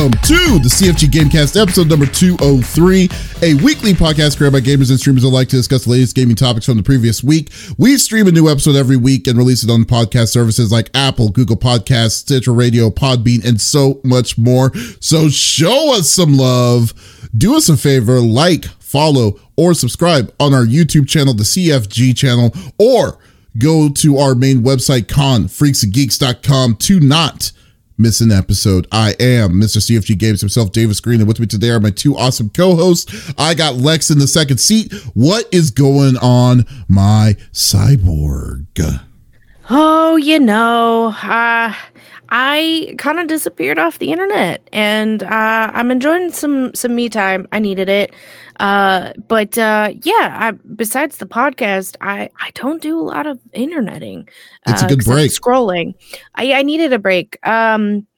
Welcome to the CFG Gamecast, episode number 203, a weekly podcast created by gamers and streamers alike to discuss the latest gaming topics from the previous week. We stream a new episode every week and release it on podcast services like Apple, Google Podcasts, Stitcher Radio, Podbean, and so much more. So show us some love. Do us a favor, like, follow, or subscribe on our YouTube channel, the CFG channel, or go to our main website, confreaksandgeeks.com to not miss an episode. I am Mr. CFG Games himself, Davis Green, and with me today are my two awesome co-hosts. I got Lex in the second seat. What is going on, my cyborg? Oh, you know, uh, I kind of disappeared off the internet, and uh, I'm enjoying some some me time. I needed it, uh, but uh, yeah. I, besides the podcast, I I don't do a lot of interneting. It's a uh, good break. Scrolling, I I needed a break. Um,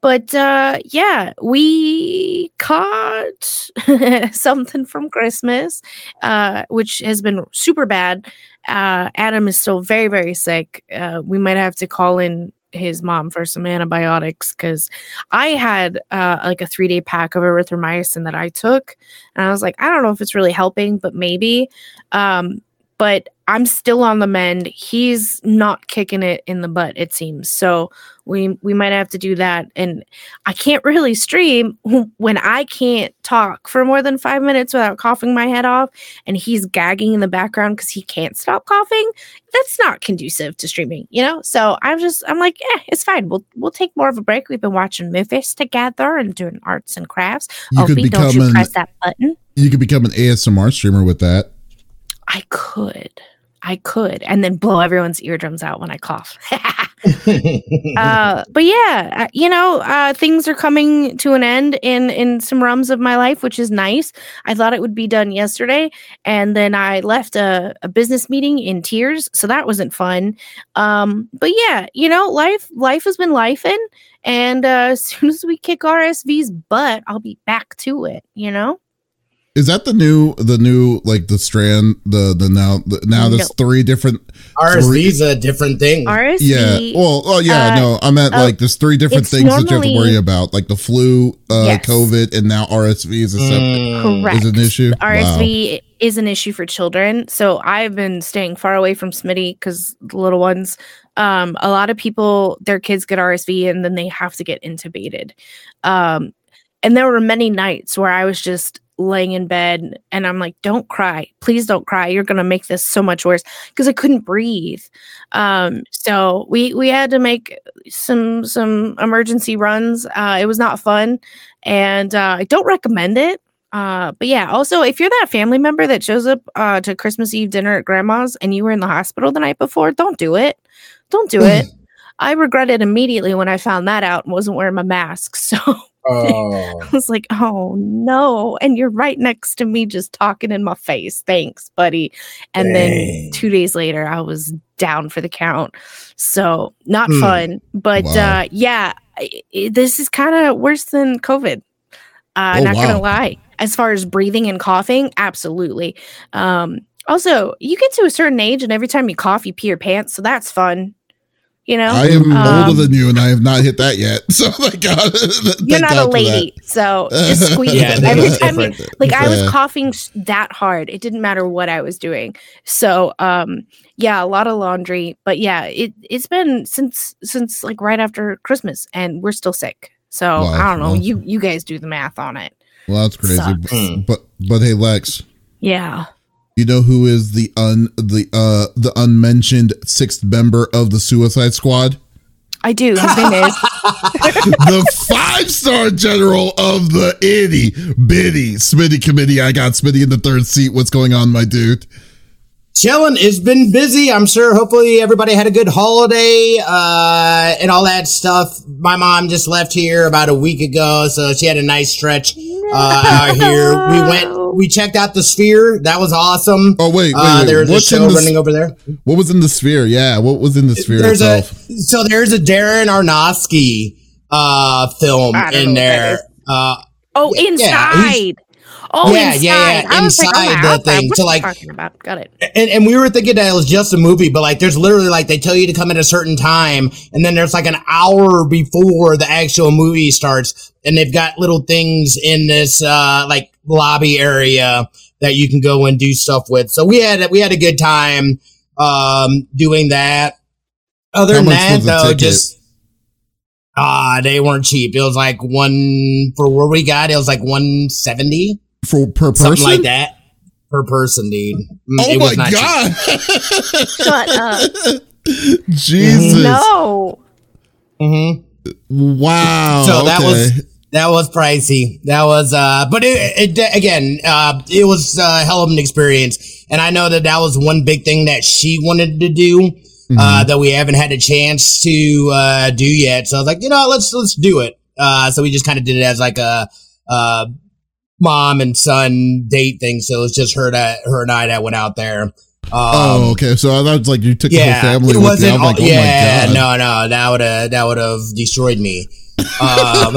but uh, yeah, we caught something from Christmas, uh, which has been super bad. Uh, Adam is still very very sick. Uh, we might have to call in his mom for some antibiotics because I had uh, like a three day pack of erythromycin that I took, and I was like, I don't know if it's really helping, but maybe. Um, but I'm still on the mend. He's not kicking it in the butt, it seems. So we we might have to do that. And I can't really stream when I can't talk for more than five minutes without coughing my head off, and he's gagging in the background because he can't stop coughing. That's not conducive to streaming, you know. So I'm just I'm like, yeah, it's fine. We'll we'll take more of a break. We've been watching movies together and doing arts and crafts. You oh, could Opie, don't become you an press that button? you could become an ASMR streamer with that. I could. I could. And then blow everyone's eardrums out when I cough. uh, but yeah, uh, you know, uh, things are coming to an end in in some realms of my life, which is nice. I thought it would be done yesterday, and then I left a, a business meeting in tears, so that wasn't fun. Um, but yeah, you know, life life has been lifing, and uh, as soon as we kick RSV's butt, I'll be back to it. You know. Is that the new the new like the strand the the now the, now there's No. three different RSV's a different thing. RSV. yeah well oh yeah uh, no I meant uh, like there's three different it's things that you have to worry about like the flu uh Yes. COVID and now RSV is a separate Mm. Correct. is an issue Wow. RSV is an issue for children. So I've been staying far away from Smitty because the little ones, um, a lot of people, their kids get RSV and then they have to get intubated. Um, and there were many nights where I was just laying in bed and I'm like, don't cry. Please don't cry. You're gonna make this so much worse. Because I couldn't breathe. Um, so we we had to make some some emergency runs. Uh, it was not fun. And uh, I don't recommend it. Uh, but yeah, also if you're that family member that shows up uh, to Christmas Eve dinner at grandma's and you were in the hospital the night before, don't do it. Don't do it. I regretted immediately when I found that out and wasn't wearing my mask. So Oh. I was like, oh no. And you're right next to me just talking in my face. Thanks, buddy. And then two days later, I was down for the count. So not Hmm. fun. But Wow. uh, yeah, i- this is kind of worse than COVID. Uh, Oh, not wow. gonna lie. As far as breathing and coughing, absolutely. Um, also, you get to a certain age, and every time you cough, you pee your pants. So that's fun. You know, I am Um, older than you and I have not hit that yet so thank God you're not God a lady, so just squeeze. Yeah, it. every time you like I was Yeah. coughing that hard. It didn't matter what I was doing. So um yeah, a lot of laundry. But yeah, it it's been since since like right after Christmas and we're still sick. So Wow, I don't know. wow. You you guys do the math on it. well that's crazy Sucks. Hmm. but but hey Lex Yeah. You know who is the un the uh the unmentioned sixth member of the Suicide Squad I do. His name is the five star general of the itty bitty Smitty committee. I got Smitty in the third seat. What's going on, my dude? Chillin' has been busy. I'm sure hopefully everybody had a good holiday, uh, and all that stuff. My mom just left here about a week ago, so she had a nice stretch, uh, out here. We went, we checked out the sphere. That was awesome. Oh wait, wait, Uh, wait. there's a What's in show the, running over there. What was in the sphere? Yeah, what was in the sphere There's a, itself? so there's a Darren Aronofsky, uh, film I don't know in there. that there. is. Uh, Oh, Yeah, inside. Oh, Yeah, inside. yeah, yeah, I was like, oh, inside the thing. What So, like- talking about? Got it. and, and we were thinking that it was just a movie, but like there's literally like they tell you to come at a certain time, and then there's like an hour before the actual movie starts, and they've got little things in this uh like lobby area that you can go and do stuff with. So we had we had a good time um doing that. Other How than that, though, just ah, they weren't cheap. It was like one for where we got. It was like one seventy, For per person? something like that per person, dude. Mm, Oh it was my not cheap. god. Shut up. Jesus. No. Mm-hmm. Wow. So that was that was pricey. That was uh, but it, it again, uh, it was a hell of an experience, and I know that that was one big thing that she wanted to do. Mm-hmm. Uh, that we haven't had a chance to uh, do yet. So I was like, you know, let's let's do it. Uh, so we just kind of did it as like a uh, mom and son date thing. So it was just her that her and I that went out there. Um, oh, okay. So I thought was like you took yeah, the whole family it with you. wasn't. Like, oh yeah, my god. no, no, that would have that would have destroyed me. um,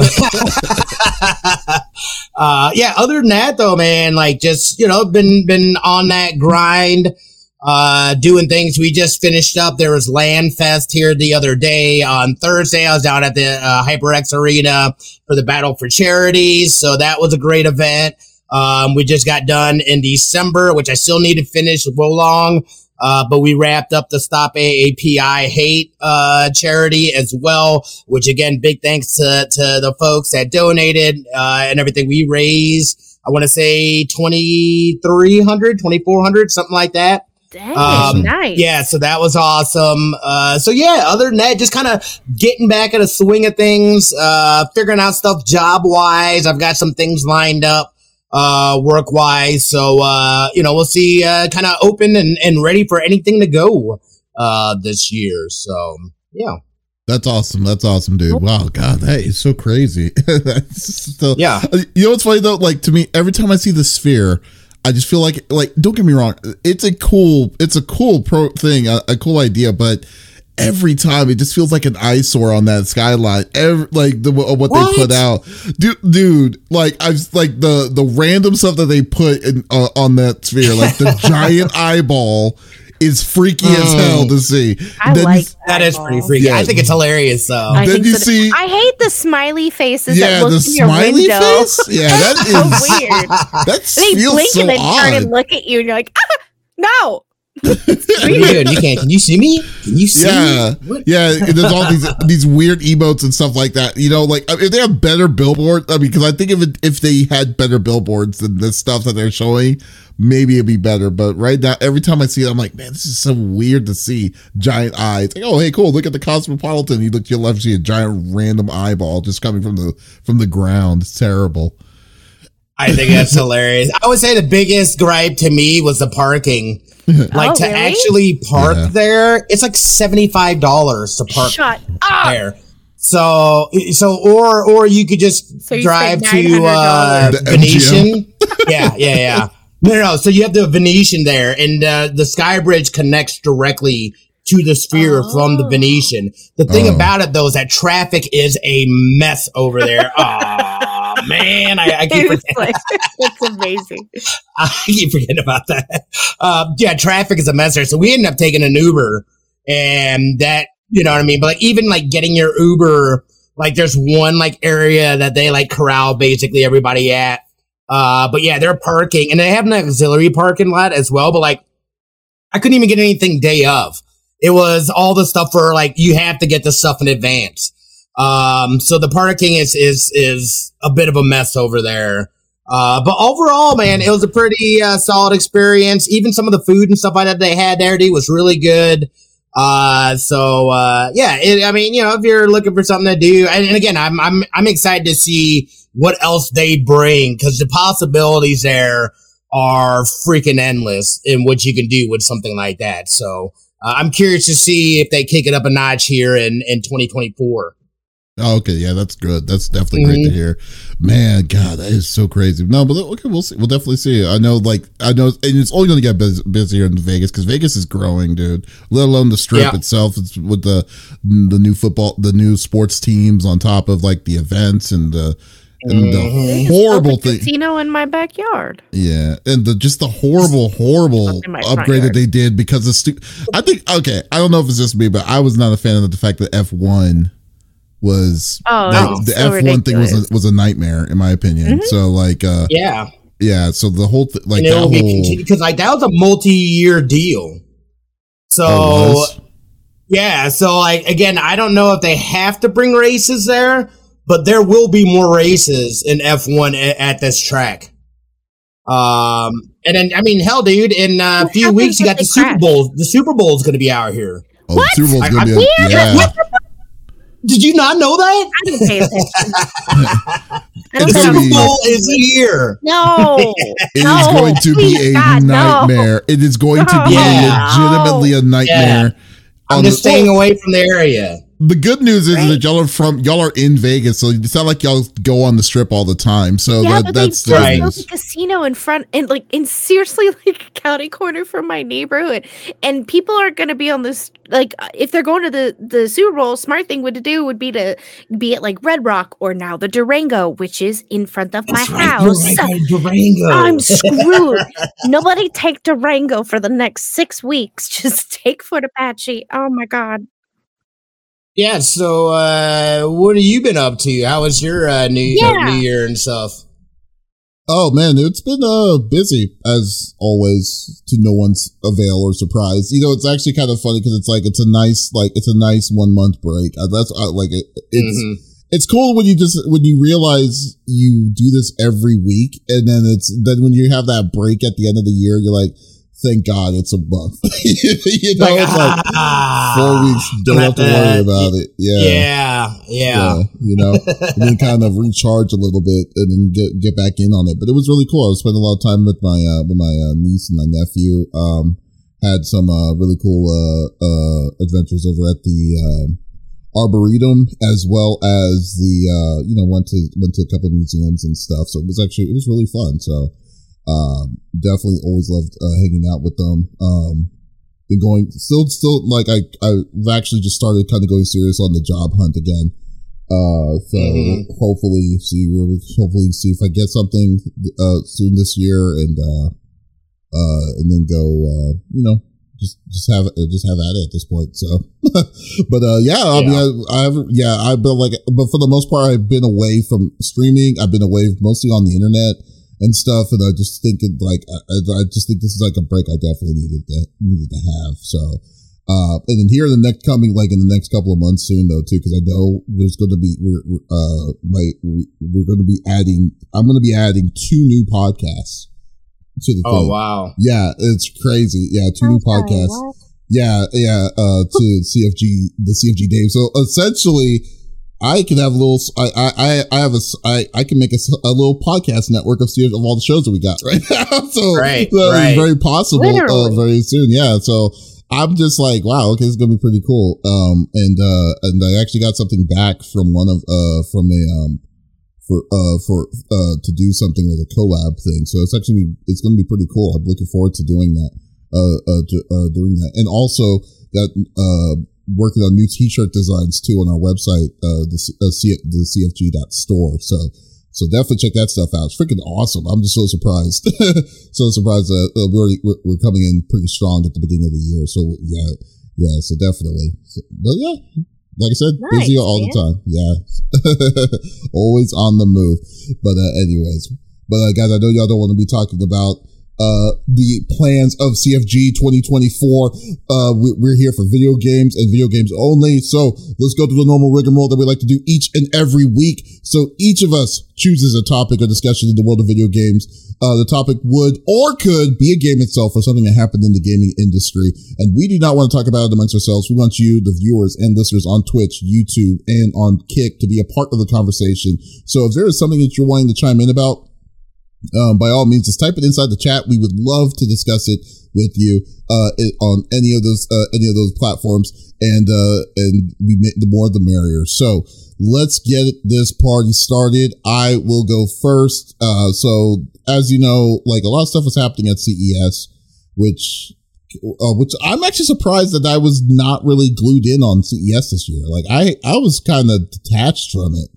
uh, yeah. Other than that, though, man, like just you know, been been on that grind, uh, doing things. We just finished up. There was LAN Fest here the other day on Thursday. I was down at the uh, HyperX Arena for the Battle for Charities, so that was a great event. Um, we just got done in December, which I still need to finish Wolong. Uh, but we wrapped up the Stop AAPI Hate uh, charity as well, which again, big thanks to, to the folks that donated uh, and everything we raised. I want to say 2,300, 2,400, something like that. Dang, Um, nice. Yeah, so that was awesome. Uh, so yeah, other than that, just kind of getting back in a swing of things, uh, figuring out stuff job wise. I've got some things lined up, uh, work wise. So, uh, you know, we'll see, uh, kind of open and, and ready for anything to go, uh, this year. So yeah. That's awesome. That's awesome, dude. Wow, God, that is so crazy. That's still, Yeah. You know what's funny though? Like to me, every time I see the sphere, I just feel like like don't get me wrong, it's a cool it's a cool pro thing, a, a cool idea, but every time it just feels like an eyesore on that skyline. Every like the what, What? they put out, dude. Dude, like I've like the the random stuff that they put in uh, on that sphere, like the giant eyeball. Is freaky as Mm. hell to see. I Then you like That is pretty freaky. Yeah. I think it's hilarious though. I Then you so. see- I hate the smiley faces yeah, that look the in your smiley window. face. Yeah, that so is weird. that They feels blink so and then turn and look at you, and you're like, ah, no. Are you can't. Can you see me? Can you see Yeah, me? Yeah. There's all these these weird emotes and stuff like that. You know, like if they have better billboards. I mean, because I think if it, if they had better billboards than the stuff that they're showing, maybe it'd be better. But right now, every time I see it, I'm like, man, this is so weird to see giant eyes. Like, oh, hey, cool. Look at the Cosmopolitan. You look to your left, see a giant random eyeball just coming from the from the ground. It's terrible. I think that's hilarious. I would say the biggest gripe to me was the parking. Like Oh, to really? actually park Yeah. there, it's like seventy five dollars to park Shut up. there. So, so or or you could just So you drive to uh, Venetian. yeah, yeah, yeah. No, no, no. So you have the Venetian there, and uh, the Sky Bridge connects directly to the sphere from the Oh. Venetian. The thing Oh. about it though is that traffic is a mess over there. Oh man, I, I keep It's like, it's amazing. I keep forgetting about that. Um, yeah, traffic is a mess there. So we ended up taking an Uber and that, you know what I mean? But like, even like getting your Uber, like there's one like area that they like corral basically everybody at. Uh, but yeah, they're parking and they have an auxiliary parking lot as well. But like, I couldn't even get anything day of. It was all the stuff for like, you have to get the stuff in advance. Um, so the parking is, is, is a bit of a mess over there. Uh, but overall, man, it was a pretty uh, solid experience. Even some of the food and stuff like that they had there, dude, was really good. Uh, so uh, yeah, it, I mean, you know, if you're looking for something to do, and, and again, I'm I'm I'm excited to see what else they bring because the possibilities there are freaking endless in what you can do with something like that. So uh, I'm curious to see if they kick it up a notch here in in 2024. Oh, okay, yeah, that's good. That's definitely great to Mhm. hear. Man, God, that is so crazy. No, but okay, we'll see. We'll definitely see. I know, like, I know, and it's only going to get bus- busier in Vegas because Vegas is growing, dude. Let alone the strip Yeah. itself. It's with the the new football, the new sports teams on top of like the events and the and the Mhm. horrible Built a thing. Casino in my backyard. Yeah, and the just the horrible, horrible in my front upgrade that they did because the stu- I think okay, I don't know if it's just me, but I was not a fan of the fact that F one was Oh, No. the so F one thing was a, was a nightmare in my opinion. Mhm. So like, uh, Yeah, yeah, so the whole th- like that whole because like that was a multi-year deal. So Oh, yeah, so like again, I don't know if they have to bring races there, but there will be more races in F1 a- at this track. Um, and then I mean, hell, dude, in uh, a What few weeks you got the they Super? Bowl. The Super Bowl is going to be out here. oh, the Super Bowl's gonna I- be a, yeah. What? Did you not know that? I didn't pay attention. It's don't The gonna know. Super be- Bowl is here. No, It is no, going to be a God, no. nightmare. It is going to be Yeah. legitimately a nightmare. I'm just the- staying away from the area. The good news is Right. that y'all are from y'all are in Vegas, so it's not like y'all go on the strip all the time. So yeah, that, but that's they the Right. built a casino in front and like in seriously like a county corner from my neighborhood, and people are gonna be on this like uh, if they're going to the the Super Bowl. Smart thing would to do would be to be at like Red Rock or now the Durango, which is in front of my right, house. you're right, Durango. I'm screwed. Nobody take Durango for the next six weeks. Just take Fort Apache. Oh my god. Yeah, so uh what have you been up to? How was your uh new, Yeah. new year and stuff? Oh man, it's been uh busy as always to no one's avail or surprise. You know, it's actually kind of funny because it's like it's a nice like it's a nice one month break. Uh, that's uh, like it, it's Mhm. it's cool when you just when you realize you do this every week and then it's then when you have that break at the end of the year, you're like, thank God it's a month. you know, it's like ah, four weeks. Don't have to worry about it. Yeah, yeah. yeah, you know, and then kind of recharge a little bit and then get get back in on it. But it was really cool. I was spending a lot of time with my uh, with my uh, niece and my nephew. Um, had some uh, really cool uh, uh, adventures over at the um, arboretum as well as the uh, you know went to went to a couple of museums and stuff. So it was actually it was really fun. So um, definitely always loved uh, hanging out with them. Um, been going still still like I I've actually just started kind of going serious on the job hunt again. Uh, so Mhm. hopefully see where we hopefully see if I get something uh soon this year and uh uh and then go uh you know just just have uh, just have at it at this point. So, but uh yeah, I mean I, I haven't yeah I've been like but for the most part I've been away from streaming. I've been away mostly on the internet and stuff, and I just think it like I, I I just think this is like a break I definitely needed to needed to have. So. Uh, and then here in the next coming, like in the next couple of months soon though, too, because I know there's going to be, we're, we're, uh, my, we- we're going to be adding, I'm going to be adding two new podcasts to the Oh thing. wow. Yeah, it's crazy. Yeah, two new podcasts. Yeah, yeah, uh, to CFG, the CFG Dave. So essentially, I can have a little, I, I, I- I have a, s- I, I can make a, a little podcast network of, CF of all the shows that we got right now. so Right, that is right. very possible, uh, very soon. Yeah. So I'm just like, wow, okay, it's going to be pretty cool. Um, and, uh, and I actually got something back from one of, uh, from a, um, for, uh, for, uh, to do something like a collab thing. So it's actually, it's going to be pretty cool. I'm looking forward to doing that uh, uh, do, uh, doing that, and also that uh, working on new T-shirt designs too on our website, uh, the C- uh, C- the CFG.store. So, so definitely check that stuff out. It's freaking awesome. I'm just so surprised, so surprised that uh, we're, we're we're coming in pretty strong at the beginning of the year. So yeah, yeah. So definitely, so, but yeah. Like I said, busy Nice, all the time. Yeah, always on the move. But uh, anyways, but uh, guys, I know y'all don't want to be talking about uh, the plans of CFG 2024. Uh, we, we're here for video games and video games only. So let's go through the normal rigmarole that we like to do each and every week. So each of us chooses a topic or discussion in the world of video games. Uh, the topic would or could be a game itself or something that happened in the gaming industry. And we do not want to talk about it amongst ourselves. We want you, the viewers and listeners on Twitch, YouTube, and on Kick to be a part of the conversation. So if there is something that you're wanting to chime in about, um, by all means, just type it inside the chat. We would love to discuss it with you uh, on any of those uh, any of those platforms, and uh, and we the more the merrier. So let's get this party started. I will go first. Uh, so as you know, like a lot of stuff was happening at CES, which uh, which I'm actually surprised that I was not really glued in on CES this year. Like I I was kind of detached from it.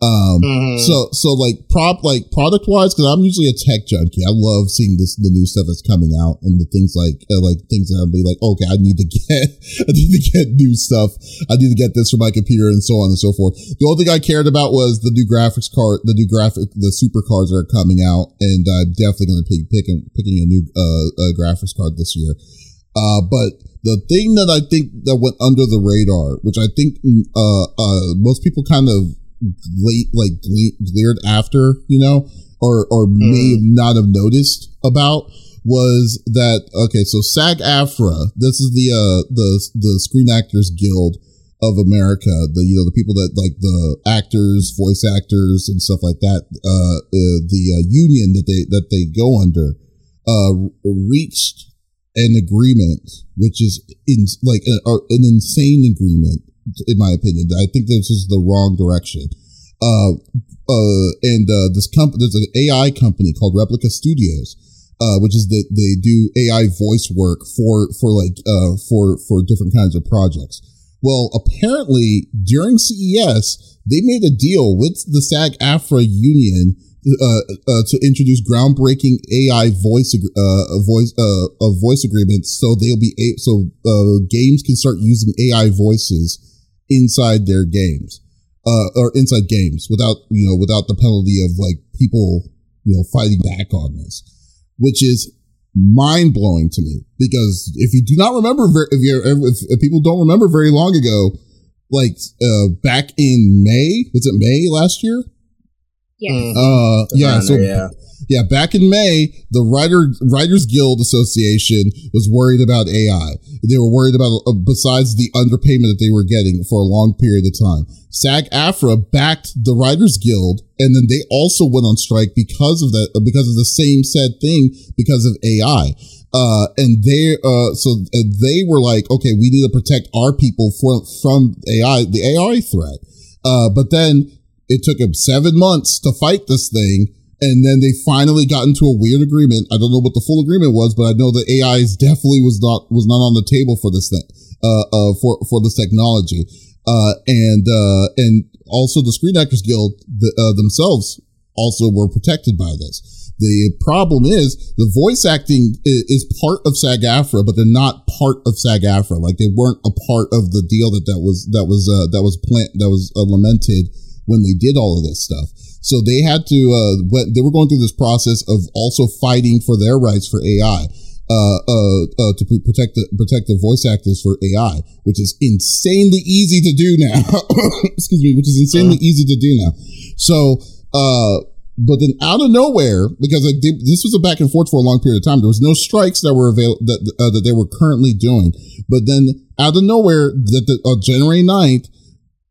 Um, mm-hmm. so, so like prop, like product wise, cause I'm usually a tech junkie. I love seeing this, the new stuff that's coming out and the things like, uh, like things that I'll be like, okay, I need to get, I need to get new stuff. I need to get this for my computer and so on and so forth. The only thing I cared about was the new graphics card, the new graphic, the super cards that are coming out. And I'm definitely going to pick, picking, picking a new, uh, uh, graphics card this year. Uh, but the thing that I think that went under the radar, which I think, uh, uh, most people kind of late, like glared after, you know, or or mm. may not have noticed about was that okay? So SAG-AFTRA, this is the uh the the Screen Actors Guild of America, the you know the people that like the actors, voice actors, and stuff like that. Uh, uh the uh, union that they that they go under, uh, reached an agreement, which is in like a, a, an insane agreement in my opinion. I think this is the wrong direction. Uh, uh, and uh, this company, there's an AI company called Replica Studios, uh, which is that they do AI voice work for for like uh, for for different kinds of projects. Well, apparently during CES, they made a deal with the SAG-AFTRA union uh, uh, to introduce groundbreaking AI voice uh, voice uh, voice agreements, so they'll be a- so uh, games can start using AI voices inside their games uh, or inside games without you know without the penalty of like people you know fighting back on this, which is mind blowing to me because if you do not remember if you if, if people don't remember very long ago, like uh, back in May was it May last year? Yeah. Uh, yeah. So yeah. Yeah, back in May, the Writer Writers Guild Association was worried about AI. They were worried about uh, besides the underpayment that they were getting for a long period of time. SAG-AFTRA backed the Writers Guild, and then they also went on strike because of that, uh, because of the same said thing, because of AI. Uh, and they, uh, so they were like, okay, we need to protect our people from, from AI, the AI threat. Uh, but then it took them seven months to fight this thing and then they finally got into a weird agreement. I don't know what the full agreement was, but I know the AIs definitely was not was not on the table for this thing, uh, uh, for for this technology, uh, and uh, and also the Screen Actors Guild the, uh, themselves also were protected by this. The problem is the voice acting is, part of SAG-AFTRA, but they're not part of SAG-AFTRA. Like they weren't a part of the deal that that was that was uh, that was plant that was uh, lamented when they did all of this stuff. So they had to, uh, they were going through this process of also fighting for their rights for AI. Uh, uh, uh, to protect the protect the voice actors for AI, which is insanely easy to do now. Excuse me, which is insanely uh-huh. easy to do now. So, uh, but then out of nowhere, because did, this was a back and forth for a long period of time, there was no strikes that were available that uh, that they were currently doing. But then out of nowhere, that the, uh, January 9th,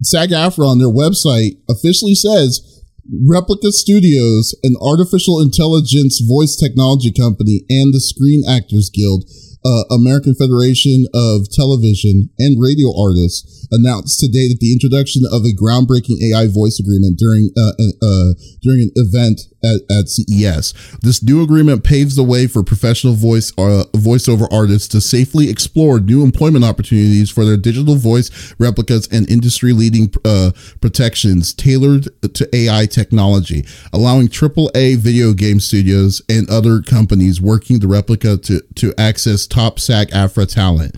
SAG-AFTRA on their website officially says Replica Studios, an artificial intelligence voice technology company, and the Screen Actors Guild uh, American Federation of Television and Radio Artists announced today that the introduction of a groundbreaking AI voice agreement during uh, uh, during an event at, at, CES. This new agreement paves the way for professional voice uh, voiceover artists to safely explore new employment opportunities for their digital voice replicas and industry leading uh, protections tailored to AI technology, allowing AAA video game studios and other companies working the replica to to access top SAG-AFTRA talent.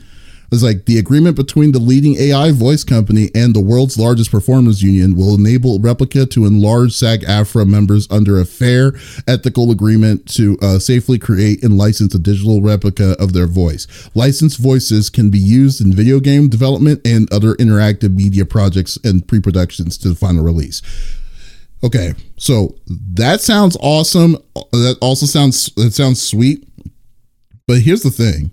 It's like the agreement between the leading AI voice company and the world's largest performers union will enable Replica to enlarge SAG-AFTRA members under a fair, ethical agreement to uh, safely create and license a digital replica of their voice. Licensed voices can be used in video game development and other interactive media projects and pre-productions to the final release. Okay, so that sounds awesome. That also sounds that sounds sweet. But here's the thing.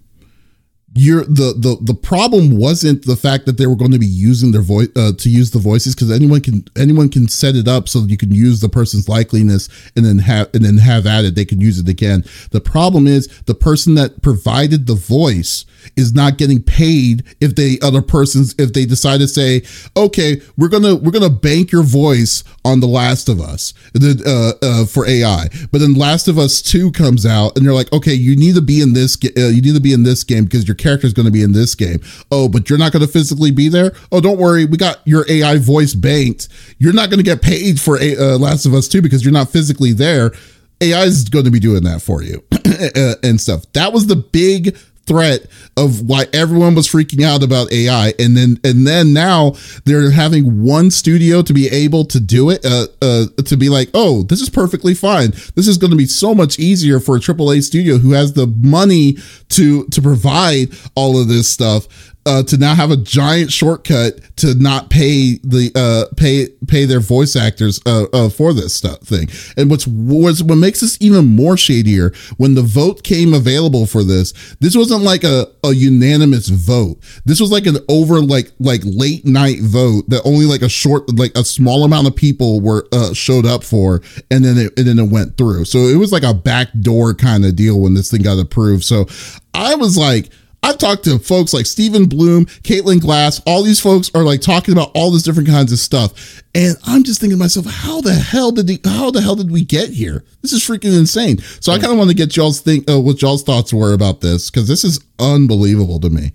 You're the, the the problem wasn't the fact that they were going to be using their voice uh, to use the voices because anyone can anyone can set it up so that you can use the person's likeliness and then have and then have at it they can use it again. The problem is the person that provided the voice is not getting paid if they other persons if they decide to say okay we're gonna we're gonna bank your voice on the last of us uh, uh, for ai but then last of us 2 comes out and they're like okay you need to be in this uh, you need to be in this game because your character is going to be in this game. Oh, but you're not going to physically be there. Oh, don't worry, we got your AI voice banked. You're not going to get paid for uh, Last of Us 2 because you're not physically there. AI is going to be doing that for you uh, and stuff. That was the big threat of why everyone was freaking out about AI, and then and then now they're having one studio to be able to do it, uh, uh, to be like, oh, this is perfectly fine. This is going to be so much easier for a AAA studio who has the money to to provide all of this stuff uh, to now have a giant shortcut to not pay the uh, pay pay their voice actors uh, uh, for this stuff thing. And what's was what makes this even more shadier when the vote came available for this. This wasn't like a, a unanimous vote. This was like an over like like late night vote that only like a short like a small amount of people were uh, showed up for, and then it and then it went through. So it was like a backdoor kind of deal when this thing got approved. So I was like I've talked to folks like Stephen Blum, Caitlin Glass, all these folks are like talking about all this different kinds of stuff. And I'm just thinking to myself, how the hell did the, how the hell did we get here? This is freaking insane. So I kind of want to get y'all's think uh, what y'all's thoughts were about this because this is unbelievable to me.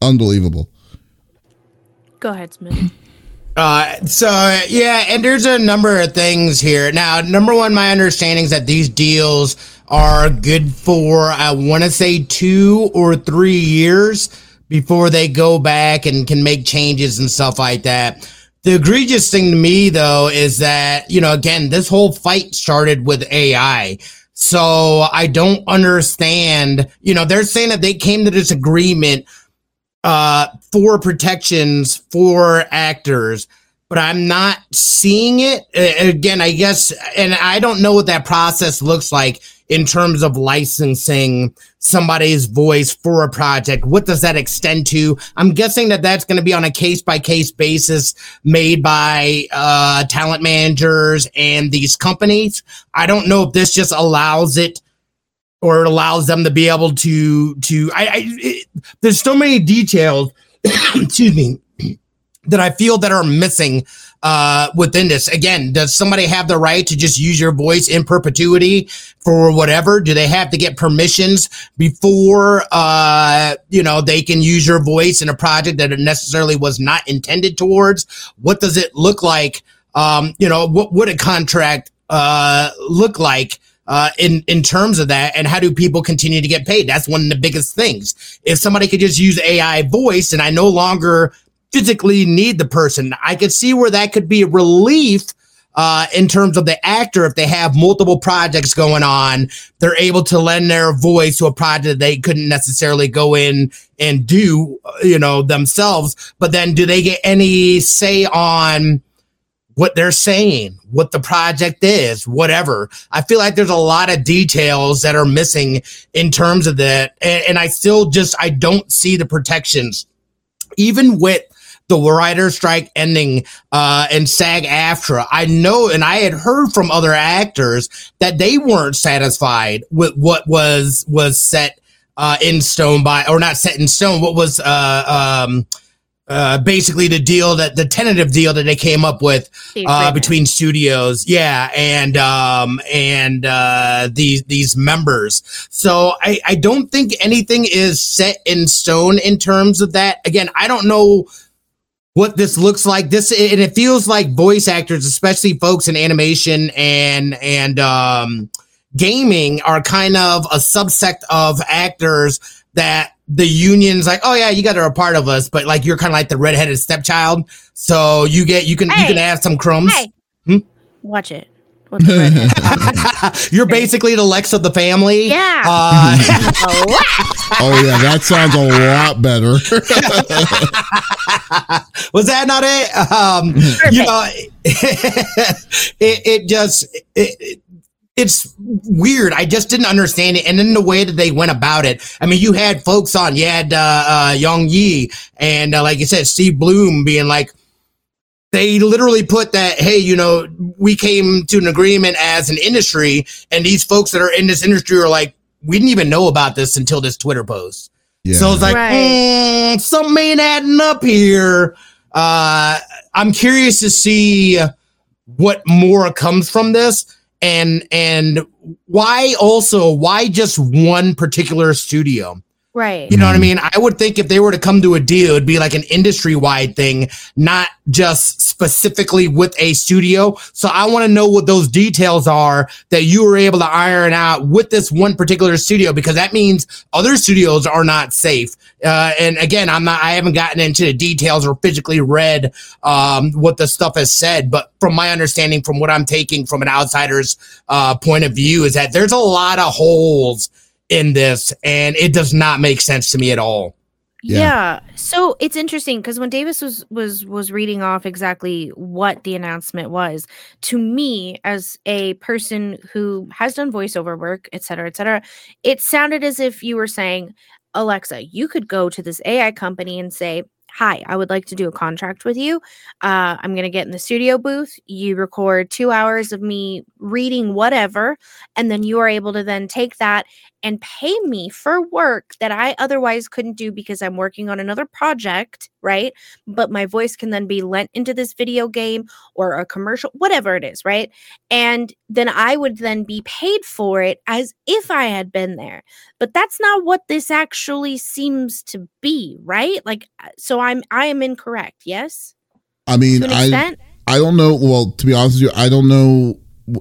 Unbelievable. Go ahead, Smith. Uh, so yeah, and there's a number of things here. Now, number one, my understanding is that these deals are good for, I want to say two or three years before they go back and can make changes and stuff like that. The egregious thing to me though is that, you know, again, this whole fight started with AI. So I don't understand, you know, they're saying that they came to this agreement, uh, for protections for actors but I'm not seeing it. Again, I guess, and I don't know what that process looks like in terms of licensing somebody's voice for a project? What does that extend to? I'm guessing that that's going to be on a case by case basis made by uh, talent managers and these companies. I don't know if this just allows it or it allows them to be able to to. I, I it, there's so many details. excuse me that I feel that are missing uh, within this. Again, does somebody have the right to just use your voice in perpetuity for whatever? Do they have to get permissions before, uh, you know, they can use your voice in a project that it necessarily was not intended towards? What does it look like? Um, you know, what would a contract uh, look like? Uh, in in terms of that, and how do people continue to get paid? That's one of the biggest things. If somebody could just use AI voice, and I no longer physically need the person. I could see where that could be a relief uh, in terms of the actor if they have multiple projects going on. They're able to lend their voice to a project they couldn't necessarily go in and do, you know, themselves. But then, do they get any say on? What they're saying, what the project is, whatever. I feel like there's a lot of details that are missing in terms of that. And, and I still just, I don't see the protections, even with the writer strike ending uh, and SAG AFTRA. I know, and I had heard from other actors that they weren't satisfied with what was was set uh, in stone by, or not set in stone. What was uh, um, uh, basically the deal that the tentative deal that they came up with uh, between studios, yeah, and um, and uh, these these members. So I I don't think anything is set in stone in terms of that. Again, I don't know what this looks like. This and it feels like voice actors, especially folks in animation and and um, gaming, are kind of a subsect of actors that the union's like, oh yeah, you guys are a part of us, but like you're kind of like the redheaded stepchild, so you get you can hey, you can have some crumbs. Hey. Hmm? Watch it. You're basically the Lex of the family. Yeah. Uh, oh yeah, that sounds a lot better. Was that not it? Um, you know, it, it just it, it's weird. I just didn't understand it, and then the way that they went about it. I mean, you had folks on. You had uh, uh, Yong Yea, and uh, like you said, Steve Blum being like they literally put that, hey, you know, we came to an agreement as an industry, and these folks that are in this industry are like, we didn't even know about this until this Twitter post. Yeah. So it's like, right. mm, something ain't adding up here. Uh, I'm curious to see what more comes from this and and why also why just one particular studio Right. You know what I mean? I would think if they were to come to a deal, it'd be like an industry wide thing, not just specifically with a studio. So I want to know what those details are that you were able to iron out with this one particular studio, because that means other studios are not safe. Uh, and again, I'm not, I haven't gotten into the details or physically read, um, what the stuff has said, but from my understanding, from what I'm taking from an outsider's, uh, point of view is that there's a lot of holes in this and it does not make sense to me at all. Yeah. Yeah. So it's interesting because when Davis was was was reading off exactly what the announcement was, to me as a person who has done voiceover work, et cetera, et cetera, it sounded as if you were saying, Alexa, you could go to this AI company and say, Hi, I would like to do a contract with you. Uh, I'm going to get in the studio booth. You record two hours of me reading whatever, and then you are able to then take that and pay me for work that I otherwise couldn't do because I'm working on another project, right? But my voice can then be lent into this video game or a commercial, whatever it is, right? And then I would then be paid for it as if I had been there. But that's not what this actually seems to be, right? Like uh, so I'm I am incorrect, yes? I mean, I? I don't know. Well, to be honest with you, I don't know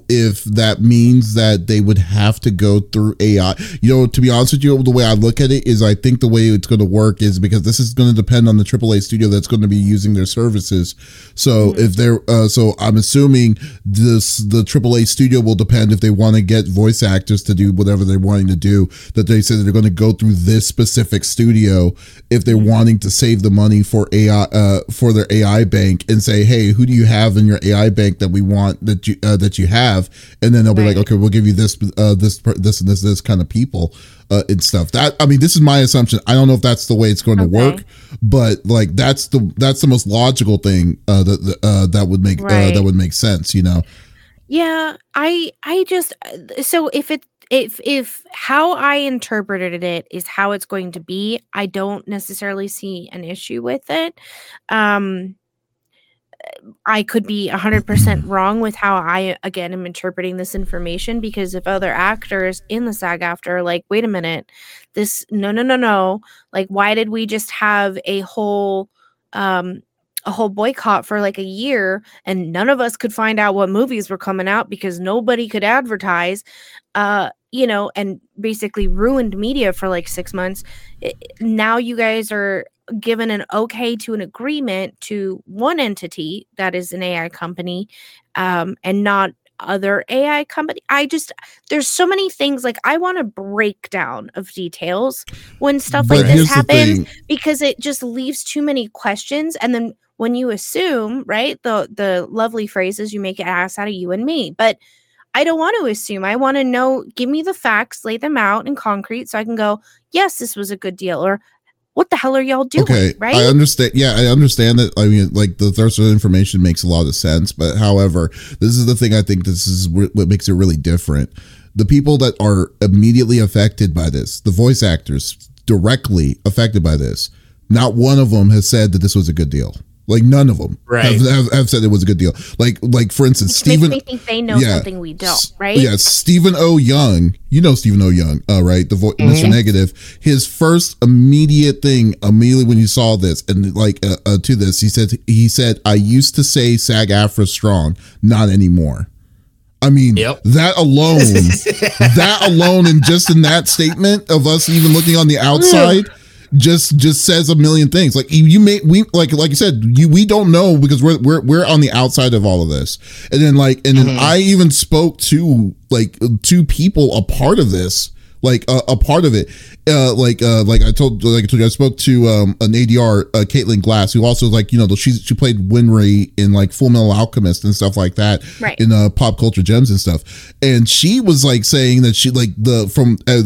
if that means that they would have to go through AI. You know, to be honest with you, the way I look at it is I think the way it's going to work is because this is going to depend on the AAA studio that's going to be using their services. So Mm-hmm. if they're, uh, so I'm assuming this, the AAA studio will depend if they want to get voice actors to do whatever they're wanting to do, that they say that they're going to go through this specific studio if they're Mm-hmm. wanting to save the money for AI, uh, for their AI bank and say, Hey, who do you have in your AI bank that we want that you, uh, that you have? And then they'll be like, okay, we'll give you this, uh, this, this, and this, this kind of people, uh, and stuff. That, I mean, this is my assumption. I don't know if that's the way it's going to work, but like, that's the, that's the most logical thing, uh, that, uh, that would make, uh, that would make sense, you know? Yeah, I I just uh, so if it if if how I interpreted it is how it's going to be, I don't necessarily see an issue with it. Um I could be 100% wrong with how I again am interpreting this information because if other actors in the SAG AFTRA are like, wait a minute, this no no no no, like why did we just have a whole um a whole boycott for like a year and none of us could find out what movies were coming out because nobody could advertise uh you know and basically ruined media for like 6 months? I- now you guys are given an okay to an agreement to one entity that is an AI company um and not other AI company. I just there's so many things like I want a breakdown of details when stuff like this happens because it just leaves too many questions and then when you assume right the the lovely phrases you make an ass out of you and me but i don't want to assume i want to know give me the facts lay them out in concrete so i can go yes this was a good deal or what the hell are y'all doing Okay, right I understand. Yeah, I understand that. I mean, like the thirst for information makes a lot of sense, but however, this is the thing I think this is what makes it really different. The people that are immediately affected by this, the voice actors directly affected by this, not one of them has said that this was a good deal. Like none of them Right. have, have, have said it was a good deal. Like, like for instance, which Stephen. makes me think they know yeah. something we don't right Yeah, Stephen Oyoung. You know Stephen Oyoung, uh, right? The vo- Mr. Negative. His first immediate thing, immediately when you saw this, and like uh, uh, to this, he said, he said, "I used to say SAG AFTRA strong, not anymore." I mean, Yep. that alone, that alone, and just in that statement of us even looking on the outside, just just says a million things. Like you, may we like like you said, you we don't know because we're we're we're on the outside of all of this. And then like and then mm-hmm. I even spoke to like two people a part of this. Like uh, a part of it, uh, like uh, like I told, like I told you, I spoke to um, an ADR, uh, Caitlin Glass, who also like you know she she played Winry in like Fullmetal Alchemist and stuff like that, Right. in uh, pop culture gems and stuff. And she was like saying that she like the from uh,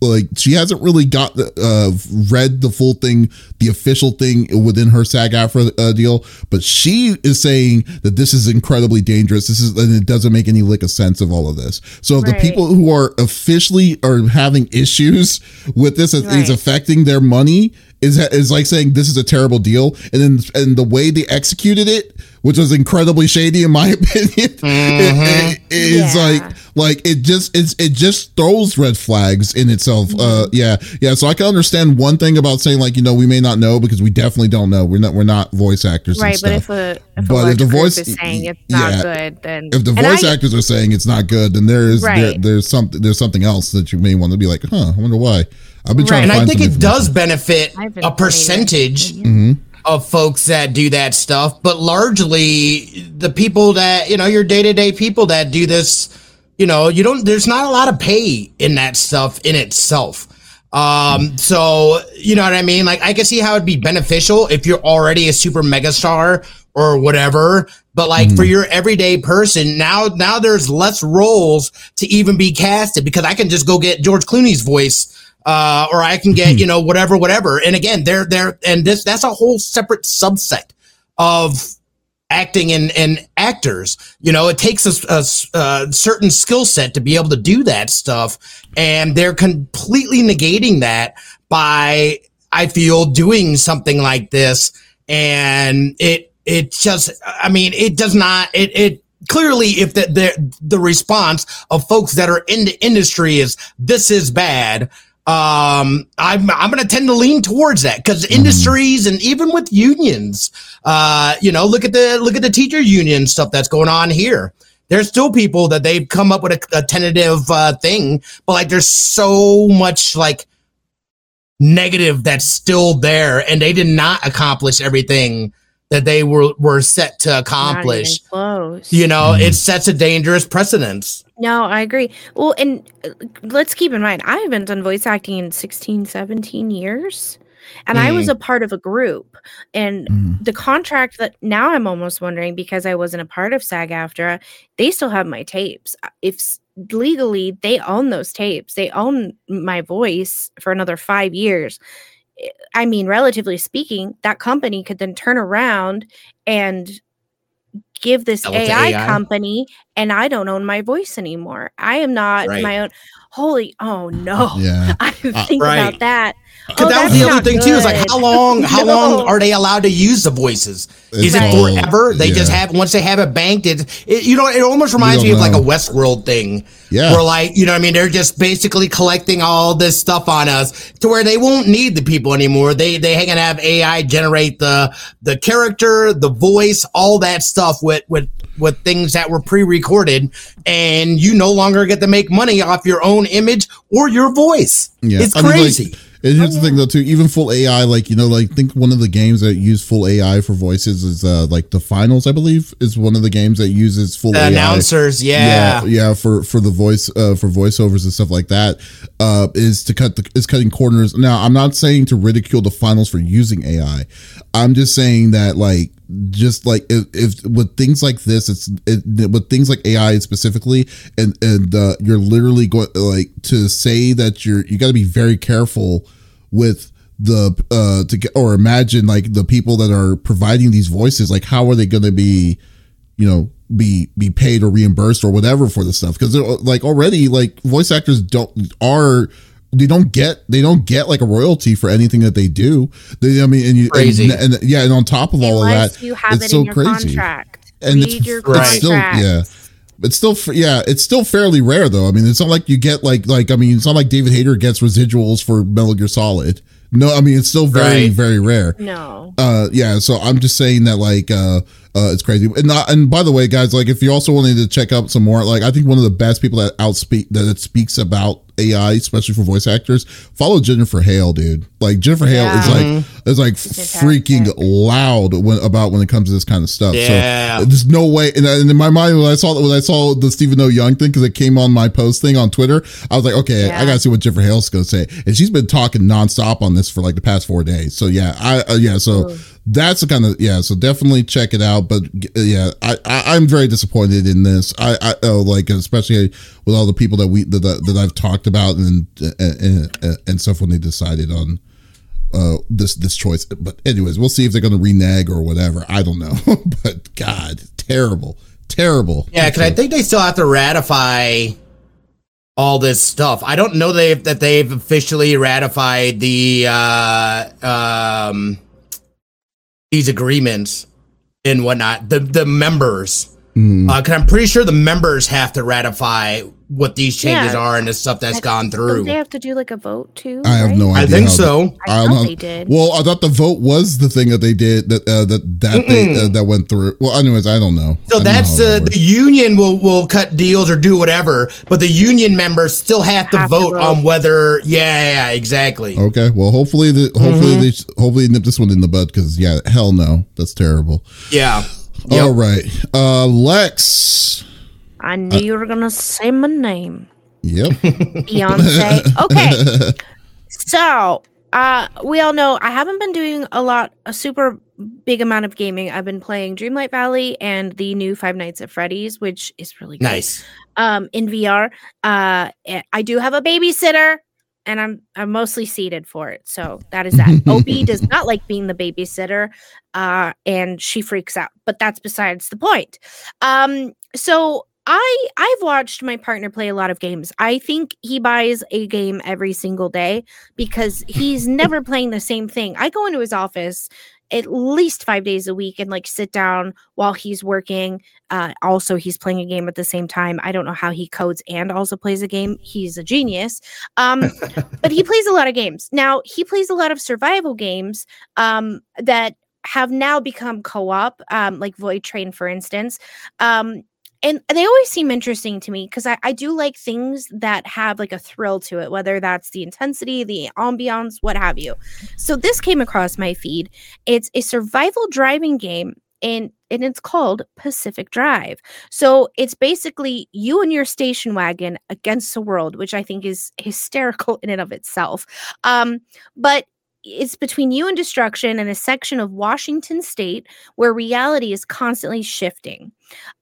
like she hasn't really got uh read the full thing, the official thing within her SAG AFTRA uh, deal, but she is saying that this is incredibly dangerous. This is and it doesn't make any lick of sense of all of this. So if the people who are officially are having issues with this, it- it's affecting their money is is like saying this is a terrible deal, and then and the way they executed it, which was incredibly shady in my opinion, mm-hmm. is yeah. like like it just it's it just throws red flags in itself. Mm-hmm. Uh, yeah, yeah. So I can understand one thing about saying like you know we may not know because we definitely don't know. We're not we're not voice actors, right? But if a if but if the voice is saying it's not yeah, good, then if the voice I, actors are saying it's not good, then there is right. there, there's something there's something else that you may want to be like, huh? I wonder why. I've been trying right. and I think it does benefit a percentage mm-hmm. of folks that do that stuff, but largely the people that, you know, your day to day people that do this, you know, you don't, there's not a lot of pay in that stuff in itself. Um, so, you know what I mean? Like, I can see how it'd be beneficial if you're already a super megastar or whatever. But like mm. for your everyday person, now, now there's less roles to even be casted because I can just go get George Clooney's voice uh, or I can get, hmm. you know, whatever, whatever. And again, they're, they're, and this, that's a whole separate subset of acting and, and actors. You know, it takes a, a, a certain skill set to be able to do that stuff. And they're completely negating that by, I feel, doing something like this. And it, it just, I mean, it does not, it, it, clearly if the, the the response of folks that are in the industry is this is bad um i'm i'm going to tend to lean towards that because mm-hmm. industries and even with unions uh you know look at the look at the teacher union stuff that's going on here there's still people that they've come up with a, a tentative uh thing but like there's so much like negative that's still there and they did not accomplish everything that they were were set to accomplish. close. You know, mm-hmm. it sets a dangerous precedence. No, I agree. Well, and uh, let's keep in mind, I haven't done voice acting in 16, 17 years. And mm. I was mm. a part of a group. And mm. the contract that now I'm almost wondering because I wasn't a part of SAG AFTRA, they still have my tapes. Uh, if legally they own those tapes, they own my voice for another five years. I mean, relatively speaking, that company could then turn around and give this AI, AI, company and I don't own my voice anymore. I am not right. my own. Holy, oh no. Yeah. I uh, think right. about that. Because oh, that was the other thing good. too. Is like how long? How no. long are they allowed to use the voices? Is it forever? They yeah. just have once they have it banked. It, it you know it almost reminds me know. of like a Westworld thing. Yeah. Where like you know I mean they're just basically collecting all this stuff on us to where they won't need the people anymore. They they can have AI generate the the character, the voice, all that stuff with with with things that were pre-recorded, and you no longer get to make money off your own image or your voice. Yeah. It's crazy. I mean, like, and here's oh, the thing though too, even full AI, like you know, like think one of the games that use full AI for voices is uh like the finals, I believe, is one of the games that uses full the AI. announcers, yeah. yeah, yeah, for for the voice uh for voiceovers and stuff like that. Uh, is to cut the is cutting corners. Now, I'm not saying to ridicule the finals for using AI. I'm just saying that like just like if, if, with things like this it's it, with things like ai specifically and and uh, you're literally going like to say that you're you got to be very careful with the uh to get or imagine like the people that are providing these voices like how are they going to be you know be be paid or reimbursed or whatever for the stuff? Because like already like voice actors don't are they don't get they don't get like a royalty for anything that they do. They, I mean, and you crazy. And, and, yeah, and on top of all of that, you have it's it so crazy. Contract. And Read it's, your it's still yeah. It's still yeah, it's still fairly rare though. I mean, it's not like you get like like I mean, it's not like David Hayter gets residuals for Metal Gear Solid. No, I mean it's still very right. very rare. No. Uh yeah, so I'm just saying that like uh uh, it's crazy. And not, and by the way, guys, like if you also wanted to check out some more, like I think one of the best people that outspeak that it speaks about AI, especially for voice actors, follow Jennifer Hale, dude. Like Jennifer Hale yeah. is like mm-hmm. is like freaking loud when about when it comes to this kind of stuff. Yeah. So there's no way. And, and in my mind, when I saw when I saw the Stephen Oyoung thing because it came on my post thing on Twitter, I was like, okay, yeah. I gotta see what Jennifer Hale's gonna say. And she's been talking nonstop on this for like the past four days. So yeah, I uh, yeah, so. Ooh that's the kind of yeah so definitely check it out but yeah i, I am very disappointed in this. I i oh, like especially with all the people that we that, that i've talked about and, and and, and stuff when they decided on uh this this choice. But anyways we'll see if they're gonna renege or whatever. I don't know. But god terrible terrible. Yeah because i think they still have to ratify all this stuff. I don't know they that they've officially ratified the uh, um, these agreements and whatnot. The the members, Mm. because I'm pretty sure the members have to ratify what these changes Yeah. are and the stuff that's I- gone Don't through. they have to do like a vote too? I have no idea. I think how so. I I thought they did. Well, I thought the vote was the thing that they did that uh, that that they uh, that went through. Well, anyways, I don't know. So don't know that's how that uh, the union will will cut deals or do whatever, but the union members still have to Have to vote vote. on whether. Yeah, yeah, exactly. Okay. Well, hopefully the hopefully Mhm. they hopefully nip this one in the bud because yeah, hell no, that's terrible. Yeah. All right, uh, Lex. I knew you were gonna say my name, Yep. Beyonce. Okay, so uh, we all know I haven't been doing a lot, a super big amount of gaming. I've been playing Dreamlight Valley and the new Five Nights at Freddy's, which is really good. Nice. um in VR. Uh I do have a babysitter and I'm I'm mostly seated for it. So that is that. Opie does not like being the babysitter uh and she freaks out. But that's besides the point. Um so I I've watched my partner play a lot of games. I think he buys a game every single day because he's never playing the same thing. I go into his office at least 5 days a week and like sit down while he's working uh, also, he's playing a game at the same time. I don't know how he codes and also plays a game. He's a genius. Um, but he plays a lot of games. Now, he plays a lot of survival games um, that have now become co op, um, like Void Train, for instance. Um, and they always seem interesting to me because I, I do like things that have like a thrill to it, whether that's the intensity, the ambiance, what have you. So this came across my feed. It's a survival driving game and and it's called Pacific Drive. So it's basically you and your station wagon against the world, which I think is hysterical in and of itself. Um, but it's between you and destruction and a section of Washington state where reality is constantly shifting.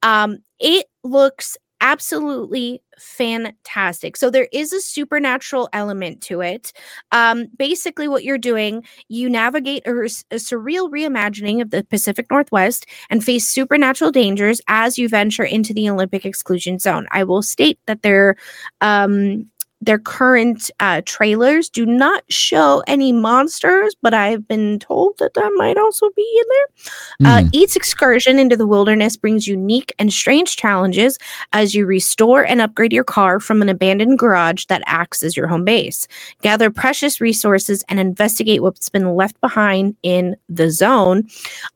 Um, it looks absolutely fantastic. So there is a supernatural element to it. Um, basically, what you're doing, you navigate a, a surreal reimagining of the Pacific Northwest and face supernatural dangers as you venture into the Olympic exclusion zone. I will state that there um their current uh, trailers do not show any monsters, but I've been told that that might also be in there. Uh, each excursion into the wilderness brings unique and strange challenges as you restore and upgrade your car from an abandoned garage that acts as your home base. Gather precious resources and investigate what's been left behind in the zone.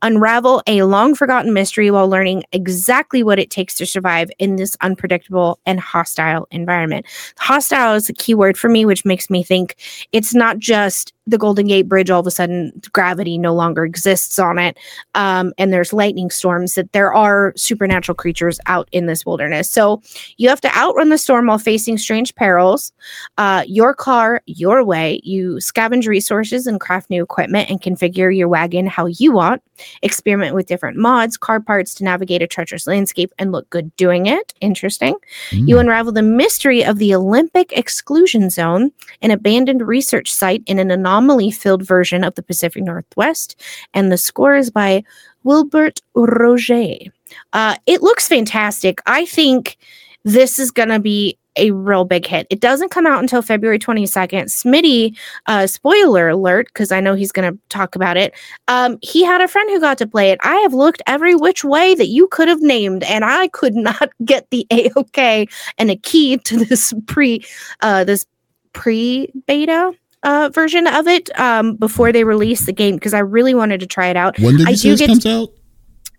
Unravel a long forgotten mystery while learning exactly what it takes to survive in this unpredictable and hostile environment. Hostile is a key word for me, which makes me think it's not just the Golden Gate Bridge, all of a sudden gravity no longer exists on it, um, and there's lightning storms, that there are supernatural creatures out in this wilderness. So you have to outrun the storm while facing strange perils. Uh, your car, your way. You scavenge resources and craft new equipment and configure your wagon how you want. Experiment with different mods, car parts to navigate a treacherous landscape and look good doing it. Interesting. Mm. You unravel the mystery of the Olympic exclusion zone, an abandoned research site in an anomaly filled version of the Pacific Northwest. And the score is by Wilbert Roget. Uh, it looks fantastic. I think this is going to be a real big hit. It doesn't come out until February 22nd. Smitty, uh, spoiler alert, because I know he's going to talk about it. Um, he had a friend who got to play it. I have looked every which way that you could have named, and I could not get the A-OK and a key to this pre, uh, this pre-beta uh, version of it um, before they release the game because I really wanted to try it out. When did I you do get- comes out?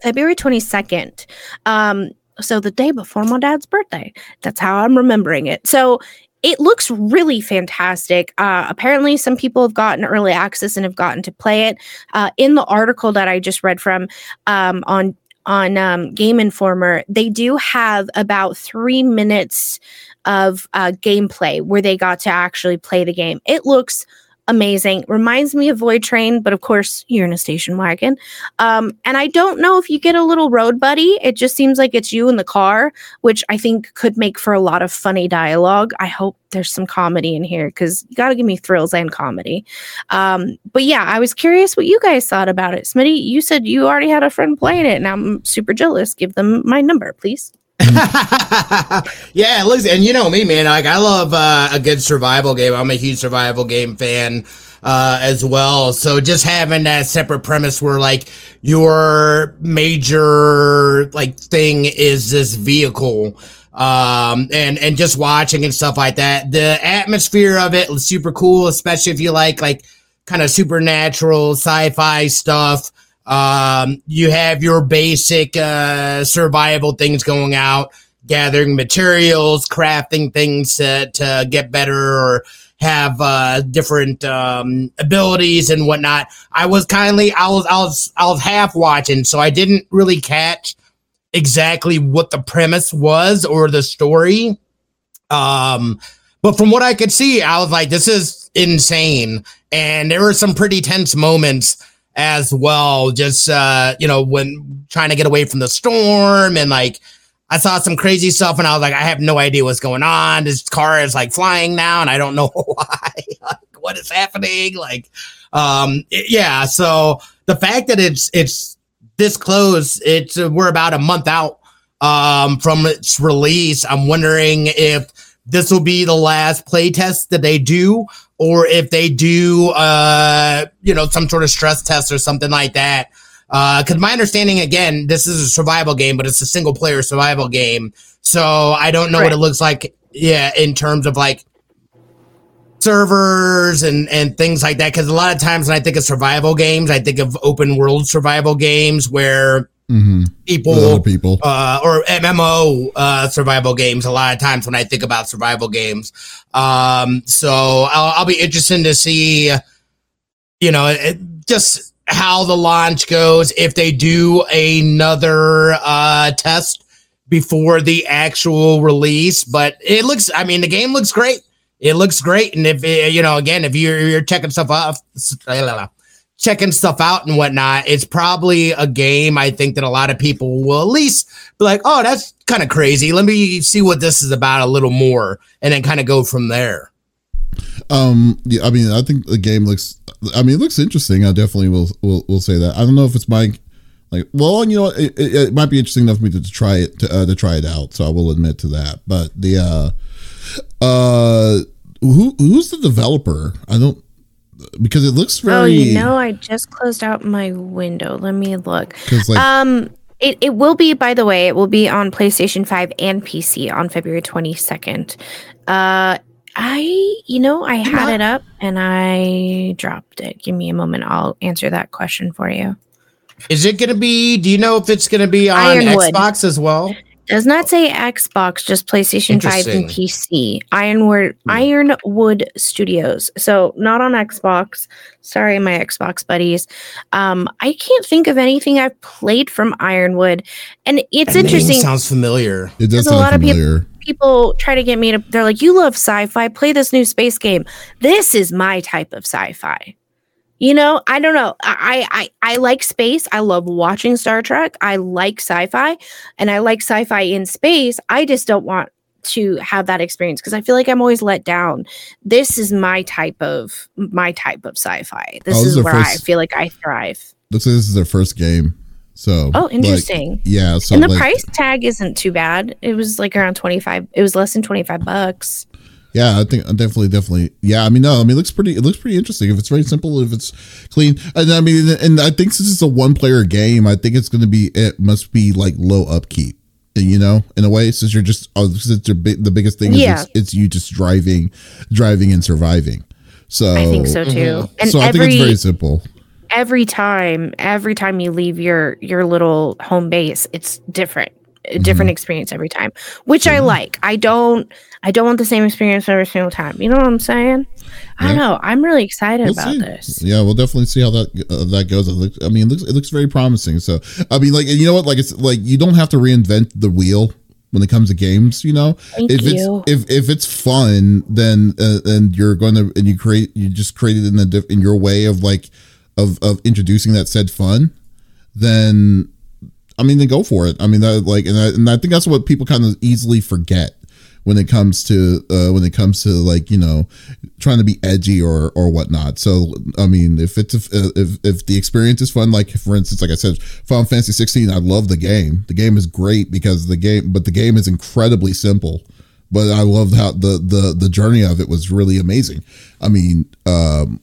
February 22nd. Um, so the day before my dad's birthday. That's how I'm remembering it. So it looks really fantastic. Uh, apparently, some people have gotten early access and have gotten to play it. Uh, in the article that I just read from um, on on um, Game Informer, they do have about three minutes of uh, gameplay where they got to actually play the game. It looks amazing. Reminds me of Void Train, but of course you're in a station wagon. Um, and I don't know if you get a little road buddy. It just seems like it's you in the car, which I think could make for a lot of funny dialogue. I hope there's some comedy in here because you got to give me thrills and comedy. Um, but yeah, I was curious what you guys thought about it. Smitty, you said you already had a friend playing it, and I'm super jealous. Give them my number, please. yeah, listen, and you know me, man. Like I love uh, a good survival game. I'm a huge survival game fan uh, as well. So just having that separate premise where like your major like thing is this vehicle um and and just watching and stuff like that the atmosphere of it was super cool especially if you like like kind of supernatural sci-fi stuff um you have your basic uh survival things going out gathering materials crafting things to, to get better or have uh different um abilities and whatnot i was kindly i was i was i was half watching so i didn't really catch exactly what the premise was or the story. Um, but from what I could see, I was like, this is insane. And there were some pretty tense moments as well. Just, uh, you know, when trying to get away from the storm and like, I saw some crazy stuff and I was like, I have no idea what's going on. This car is like flying now and I don't know why. like, what is happening? Like, um, yeah. So the fact that it's, it's, this close. It's uh, we're about a month out um, from its release. I'm wondering if this will be the last playtest that they do, or if they do, uh, you know, some sort of stress test or something like that. Because uh, my understanding, again, this is a survival game, but it's a single player survival game. So I don't know right. what it looks like. Yeah, in terms of like servers and and things like that because a lot of times when i think of survival games i think of open world survival games where mm-hmm. people people. uh, or mmo uh, survival games. A lot of times when i think about survival games. Um, so I'll, I'll, be interested to see you know it, just how the launch goes if they do another uh, test before the actual release. But it looks i mean the game looks great. It looks great. And if you know, again, if you're you're checking stuff out, checking stuff out and whatnot, it's probably a game I think that a lot of people will at least be like, oh, that's kind of crazy. Let me see what this is about a little more, and then kind of go from there. Um, yeah, I mean, I think the game looks. I mean, it looks interesting. I definitely will will will say that. I don't know if it's my like. Well, you know, it, it, it might be interesting enough for me to, to try it to, uh, to try it out. So I will admit to that. But the uh uh, who who's the developer? I don't because it looks very. Oh, you know, I just closed out my window. Let me look. Like, um, it, it will be, by the way, it will be on PlayStation 5 and PC on February 22nd. Uh, I, you know, I had it up and I dropped it. Give me a moment. I'll answer that question for you. Is it going to be, do you know if it's going to be on Ironwood. Xbox as well? Does not say Xbox, just PlayStation 5 and PC. Ironwood hmm. Ironwood Studios. So not on Xbox. Sorry, my Xbox buddies. Um, I can't think of anything I've played from Ironwood. And it's that interesting. sounds familiar. It does sound a lot familiar. Of people, people try to get me to they're like, you love sci-fi, play this new space game. This is my type of sci-fi. You know, I don't know. I, I I like space. I love watching Star Trek. I like sci-fi and I like sci-fi in space. I just don't want to have that experience because I feel like I'm always let down. This is my type of my type of sci-fi. This, oh, this is, is where first, I feel like I thrive. Looks like this is their first game. So Oh, interesting. Like, yeah. So and the like, price tag isn't too bad. It was like around 25. It was less than 25 bucks yeah, I think definitely, definitely. Yeah, I mean, no, I mean, it looks pretty. It looks pretty interesting. If it's very simple, if it's clean, and I mean, and I think since it's a one-player game, I think it's going to be. It must be like low upkeep. You know, in a way, since you're just oh, since the biggest thing is yeah. it's, it's, you just driving, driving and surviving. So I think so too. Mm-hmm. And so every, I think it's very simple. Every time, every time you leave your your little home base, it's different a different mm-hmm. experience every time, which mm-hmm. I like. I don't I don't want the same experience every single time. You know what I'm saying? I don't know. I'm really excited we'll about see. this. Yeah, we'll definitely see how that uh, that goes. Looks, I mean, it looks it looks very promising. So, I mean, like you know what? Like it's like you don't have to reinvent the wheel when it comes to games. You know, Thank if you. it's if if it's fun, then uh, and you're going to and you create you just create it in a diff, in your way of like of of introducing that said fun, then I mean, then go for it. I mean, that like, and I, and I think that's what people kind of easily forget when it comes to uh, when it comes to like you know trying to be edgy or or whatnot. So I mean, if it's if if the experience is fun, like for instance, like I said, Final Fantasy 16, I love the game. The game is great because the game, but the game is incredibly simple. But I loved how the the the journey of it was really amazing. I mean, um,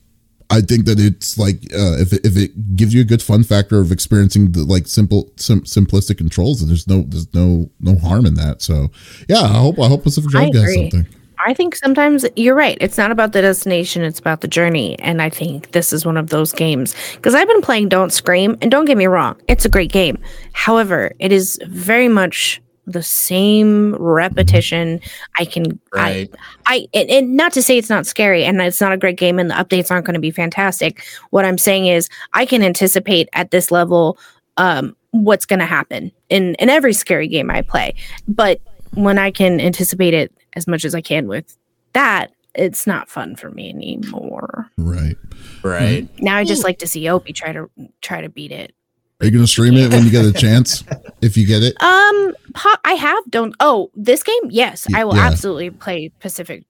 I think that it's like uh, if it, if it gives you a good fun factor of experiencing the like simple sim- simplistic controls, and there's no there's no no harm in that. So yeah, I hope I hope Pacific Drive does something. I think sometimes you're right. It's not about the destination, it's about the journey. And I think this is one of those games. Because I've been playing Don't Scream, and don't get me wrong, it's a great game. However, it is very much the same repetition. I can, right. I, I, and, and not to say it's not scary and it's not a great game and the updates aren't going to be fantastic. What I'm saying is, I can anticipate at this level um, what's going to happen in in every scary game I play. But when I can anticipate it as much as I can with that, it's not fun for me anymore. Right. Right. Now I just like to see Opie try to try to beat it. Are you going to stream it when you get a chance? if you get it? Um, I have don't. Oh, this game? Yes, I will yeah. absolutely play Pacific.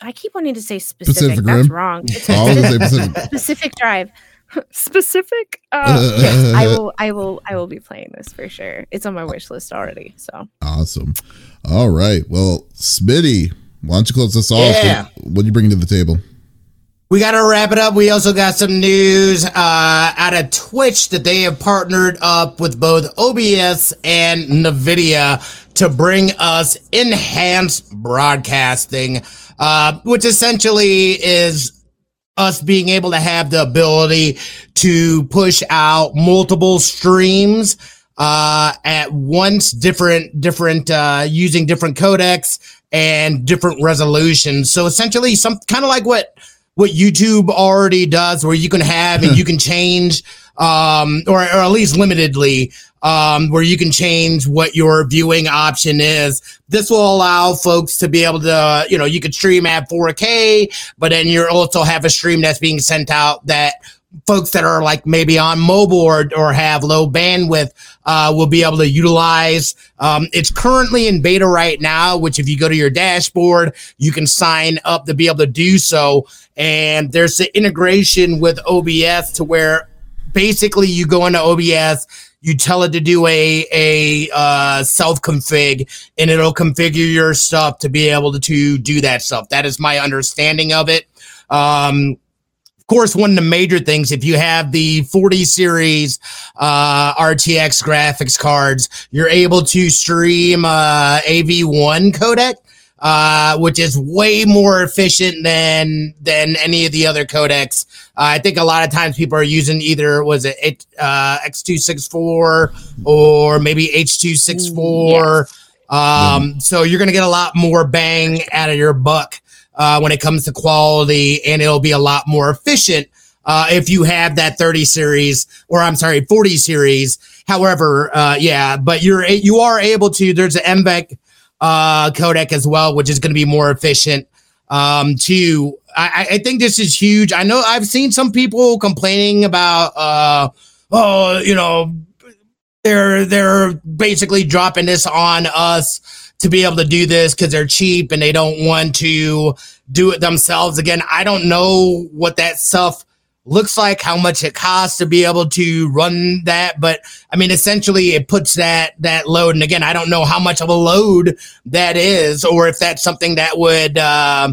I keep wanting to say specific. Pacific That's Rim? wrong. It's Pacific, Pacific Drive. specific. Uh, yes, I will. I will. I will be playing this for sure. It's on my wish list already. So awesome. All right. Well, Smitty, why don't you close us off? Yeah. What, what are you bringing to the table? We got to wrap it up. We also got some news uh, out of Twitch that they have partnered up with both OBS and NVIDIA to bring us enhanced broadcasting, uh, which essentially is us being able to have the ability to push out multiple streams uh, at once, different, different, uh, using different codecs and different resolutions. So essentially, some kind of like what what YouTube already does, where you can have and you can change, um, or, or at least limitedly, um, where you can change what your viewing option is. This will allow folks to be able to, you know, you could stream at 4K, but then you also have a stream that's being sent out that folks that are like maybe on mobile or, or have low bandwidth uh, will be able to utilize. Um, it's currently in beta right now, which if you go to your dashboard, you can sign up to be able to do so. And there's the integration with OBS to where basically you go into OBS, you tell it to do a a uh, self config, and it'll configure your stuff to be able to, to do that stuff. That is my understanding of it. Um, course, one of the major things, if you have the 40 series uh, RTX graphics cards, you're able to stream uh, AV1 codec uh, which is way more efficient than than any of the other codecs. Uh, I think a lot of times people are using either was it uh, X264 or maybe H264. Um, So you're going to get a lot more bang out of your buck uh, when it comes to quality, and it'll be a lot more efficient. Uh, if you have that 30 series or I'm sorry, 40 series. However, uh, yeah, but you're you are able to. There's an NVENC uh, codec as well, which is going to be more efficient. Um, too, I, I think this is huge. I know I've seen some people complaining about, uh, oh, you know, they're they're basically dropping this on us to be able to do this because they're cheap and they don't want to do it themselves. Again, I don't know what that stuff looks like how much it costs to be able to run that but i mean essentially it puts that that load and again i don't know how much of a load that is or if that's something that would uh,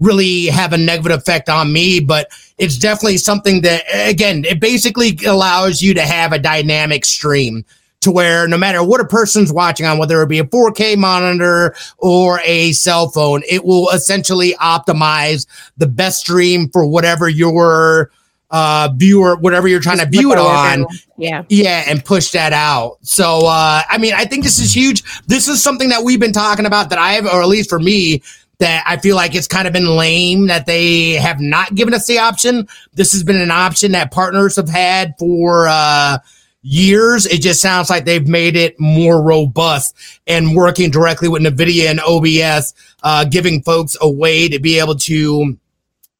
really have a negative effect on me but it's definitely something that again it basically allows you to have a dynamic stream to where no matter what a person's watching on, whether it be a 4K monitor or a cell phone, it will essentially optimize the best stream for whatever your uh, viewer, whatever you're trying Just to view it on. Yeah. Yeah. And push that out. So, uh, I mean, I think this is huge. This is something that we've been talking about that I have, or at least for me, that I feel like it's kind of been lame that they have not given us the option. This has been an option that partners have had for, uh, years. It just sounds like they've made it more robust and working directly with NVIDIA and OBS, uh, giving folks a way to be able to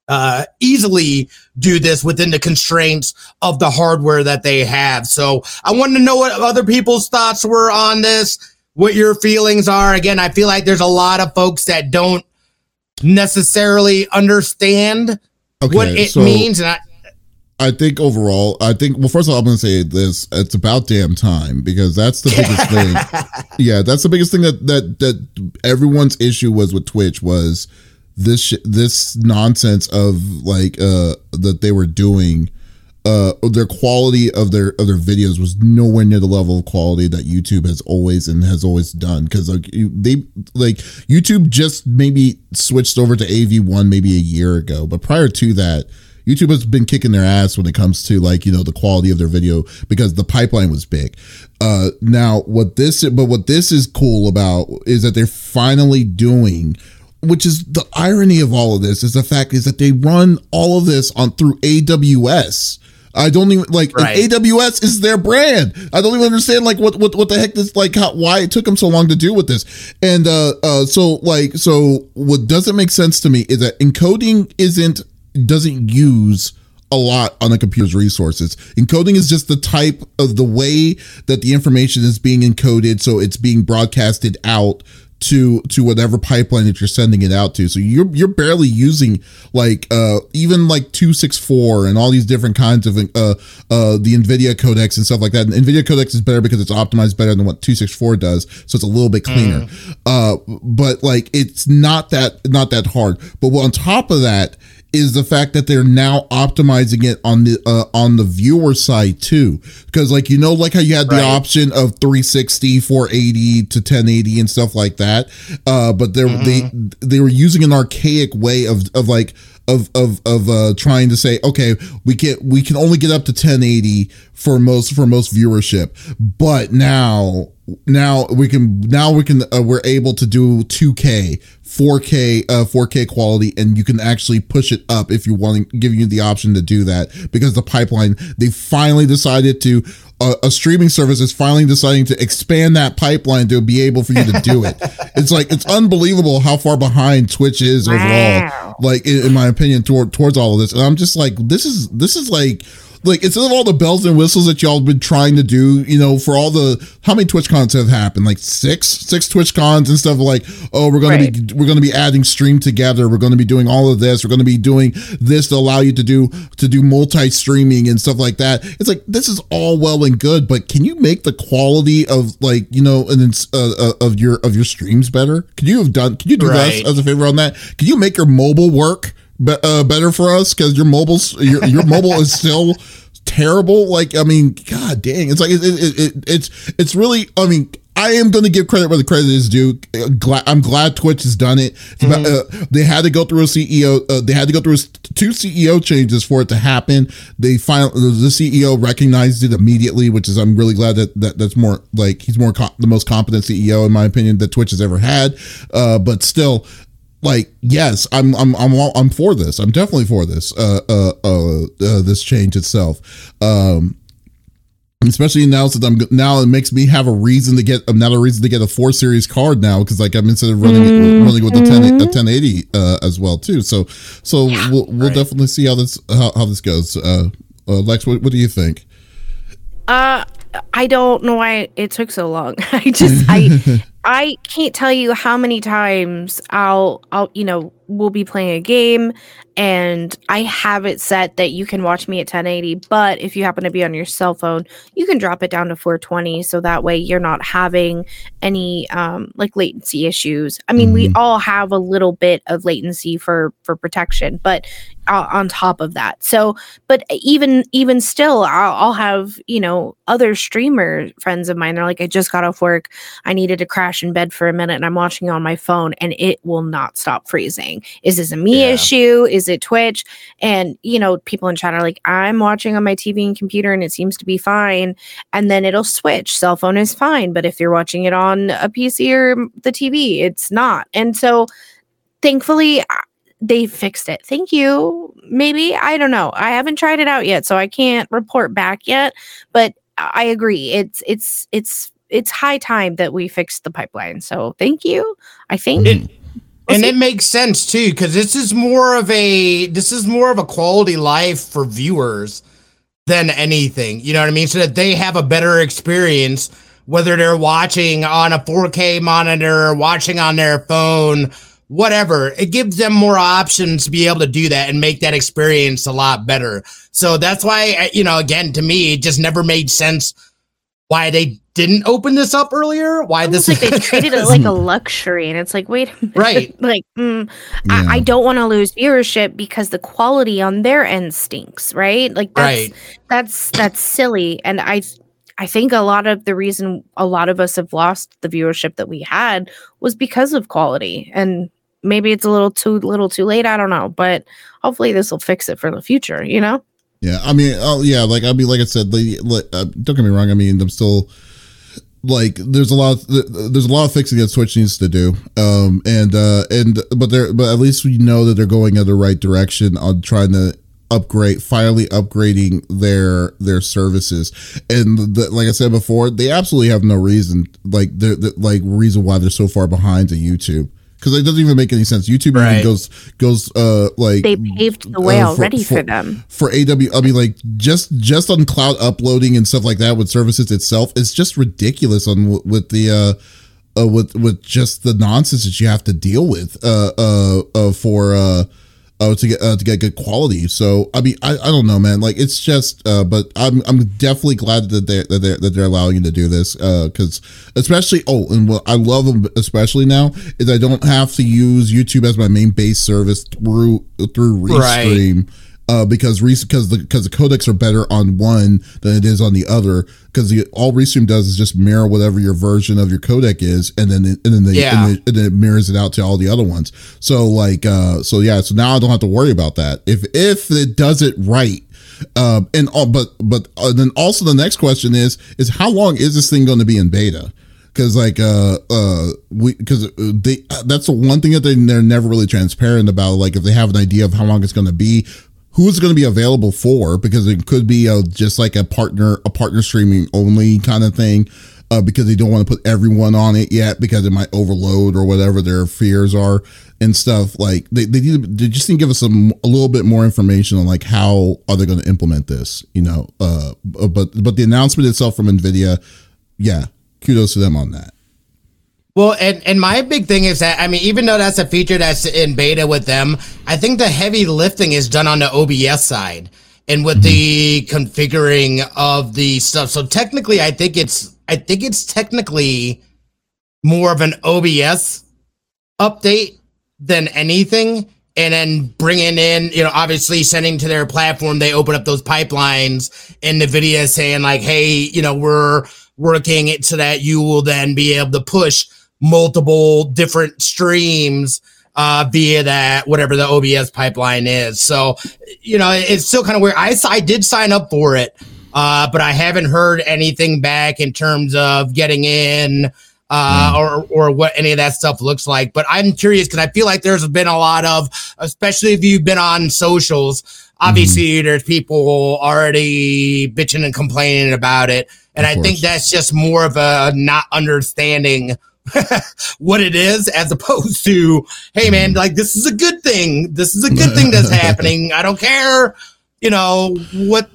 uh, easily do this within the constraints of the hardware that they have. So I wanted to know what other people's thoughts were on this. what your feelings are. Again, I feel like there's a lot of folks that don't necessarily understand okay, what it so means, and I. I think overall, I think well, first of all, I'm going to say this: it's about damn time because that's the biggest thing. Yeah, that's the biggest thing that that that everyone's issue was with Twitch was this sh- this nonsense of like uh that they were doing uh their quality of their of their videos was nowhere near the level of quality that YouTube has always and has always done because like they like YouTube just maybe switched over to AV1 maybe a year ago but prior to that YouTube has been kicking their ass when it comes to like you know the quality of their video because the pipeline was big. Uh, now what this but what this is cool about is that they're finally doing which is the irony of all of this is the fact is that they run all of this on through AWS. I don't even like right. AWS is their brand. I don't even understand like what what what the heck this like how why it took them so long to deal with this. And uh uh so like so what doesn't make sense to me is that encoding isn't doesn't use a lot on a computer's resources. Encoding is just the type of the way that the information is being encoded so it's being broadcasted out to to whatever pipeline that you're sending it out to. So you're you're barely using like uh even like 264 and all these different kinds of uh uh the Nvidia codecs and stuff like that. And Nvidia codecs is better because it's optimized better than what 264 does, so it's a little bit cleaner. Mm. Uh but like it's not that not that hard. But on top of that is the fact that they're now optimizing it on the uh, on the viewer side too because like you know like how you had the right. option of 360 480 to 1080 and stuff like that uh but they mm-hmm. they they were using an archaic way of of like of of of uh trying to say okay we can we can only get up to 1080 for most for most viewership but now now we can now we can uh, we're able to do 2k 4k uh 4k quality and you can actually push it up if you want to give you the option to do that because the pipeline they finally decided to uh, a streaming service is finally deciding to expand that pipeline to be able for you to do it. It's like it's unbelievable how far behind twitch is overall. Wow. like in, in my opinion toward, towards all of this. And i'm just like this is this is like like instead of all the bells and whistles that y'all been trying to do, you know, for all the how many Twitch cons have happened? Like six, six Twitch cons and stuff like, oh, we're gonna right. be we're gonna be adding stream together, we're gonna be doing all of this, we're gonna be doing this to allow you to do to do multi-streaming and stuff like that. It's like this is all well and good, but can you make the quality of like, you know, and uh, uh, of your of your streams better? Can you have done can you do right. us as a favor on that? Can you make your mobile work? Be, uh, better for us because your mobile's your, your mobile is still terrible. Like, I mean, god dang, it's like it, it, it, it's it's really. I mean, I am going to give credit where the credit is due. I'm glad Twitch has done it. Mm-hmm. Uh, they had to go through a CEO. Uh, they had to go through two CEO changes for it to happen. They finally the CEO recognized it immediately, which is I'm really glad that, that that's more like he's more com- the most competent CEO in my opinion that Twitch has ever had. Uh, but still, like yes i'm i'm i'm i'm for this i'm definitely for this uh uh uh, uh this change itself um especially now since i'm now it makes me have a reason to get another reason to get a four series card now because like i'm instead of running mm-hmm. running with the 10 a 1080 uh as well too so so yeah, we'll, we'll right. definitely see how this how, how this goes uh, uh lex what, what do you think uh I don't know why it took so long. I just I I can't tell you how many times I'll I'll you know we'll be playing a game and I have it set that you can watch me at 1080 but if you happen to be on your cell phone you can drop it down to 420 so that way you're not having any um like latency issues. I mean mm-hmm. we all have a little bit of latency for for protection but uh, on top of that. So but even even still I'll, I'll have you know other streamer friends of mine they're like I just got off work I needed to crash in bed for a minute and I'm watching on my phone and it will not stop freezing. Is this a me yeah. issue? Is it Twitch? And, you know, people in chat are like, I'm watching on my TV and computer and it seems to be fine. And then it'll switch. Cell phone is fine. But if you're watching it on a PC or the TV, it's not. And so thankfully, they fixed it. Thank you. Maybe. I don't know. I haven't tried it out yet, so I can't report back yet. But I agree. It's it's it's it's high time that we fix the pipeline. So thank you. I think. It, we'll and see. it makes sense too because this is more of a this is more of a quality life for viewers than anything. You know what I mean? So that they have a better experience whether they're watching on a 4K monitor, watching on their phone, whatever. It gives them more options to be able to do that and make that experience a lot better. So that's why, you know, again, to me, it just never made sense why they didn't open this up earlier. Why Almost this? like they treated it like a luxury, and it's like, wait, a minute. Right. Like, mm, Yeah. I, I don't want to lose viewership because the quality on their end stinks, right? Like, that's Right. that's that's silly, and I I think a lot of the reason a lot of us have lost the viewership that we had was because of quality, and maybe it's a little too little too late. I don't know, but hopefully this will fix it for the future. You know. Yeah, I mean, oh yeah, like I mean, like I said, like, uh, don't get me wrong. I mean, I'm still like there's a lot, there's a lot of fixing that Twitch needs to do. Um, and uh, and but they're but at least we know that they're going in the right direction on trying to upgrade finally upgrading their their services and the, like i said before they absolutely have no reason like they're, they're- like reason why they're so far behind to youtube because it doesn't even make any sense youtube Right. even goes goes uh like They paved the way uh, for- already for, for- them. for AW, I mean, like just just on cloud uploading and stuff like that with services itself, it's just ridiculous on with the uh, uh with with just the nonsense that you have to deal with uh uh, uh for uh. Uh, to get uh, to get good quality, so I mean, I, I don't know, man. Like it's just, uh, but I'm I'm definitely glad that they that they're that they're allowing you to do this, uh, because especially oh, and what I love them especially now is I don't have to use YouTube as my main base service through through Right. Uh, because because the because the codecs are better on one than it is on the other. Because all Restream does is just mirror whatever your version of your codec is, and then it, and then they, Yeah. and, then- and then it mirrors it out to all the other ones. So like uh, so yeah, so now I don't have to worry about that if if it does it right. Um, and all, but but uh, then also the next question is is how long is this thing going to be in beta? because like uh uh we because they that's the one thing that they, they're never really transparent about like if they have an idea of how long it's going to be who's going to be available for because it could be a, just like a partner a partner streaming only kind of thing uh, because they don't want to put everyone on it yet because it might overload or whatever their fears are and stuff like they, they, they just need to give us some a little bit more information on like how are they going to implement this you know uh but but the announcement itself from nvidia yeah kudos to them on that Well, and, and my big thing is that, I mean, even though that's a feature that's in beta with them, I think the heavy lifting is done on the OBS side and with mm-hmm. the configuring of the stuff. So technically, I think it's, I think it's technically more of an OBS update than anything. And then bringing in, you know, obviously sending to their platform, they open up those pipelines in the video saying like, Hey, you know, we're working it so that you will then be able to push multiple different streams uh, via that whatever the OBS pipeline is. So, you know, it's still kind of weird. I, I did sign up for it, uh, but I haven't heard anything back in terms of getting in uh, or or what any of that stuff looks like. But I'm curious because I feel like there's been a lot of, especially if you've been on socials. Obviously, there's people already bitching and complaining about it, and Of I think that's just more of a not understanding what it is as opposed to hey man like this is a good thing. This is a good thing that's happening. I don't care you know what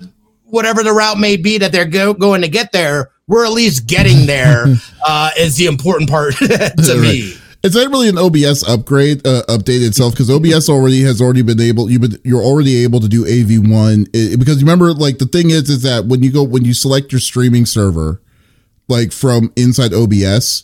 whatever the route may be that they're go- going to get there. We're at least getting there uh is the important part to me. It's not really an OBS upgrade uh, update itself? Because OBS already has already been able you've been you're already able to do AV1 it- because remember like the thing is is that when you go when you select your streaming server like from inside OBS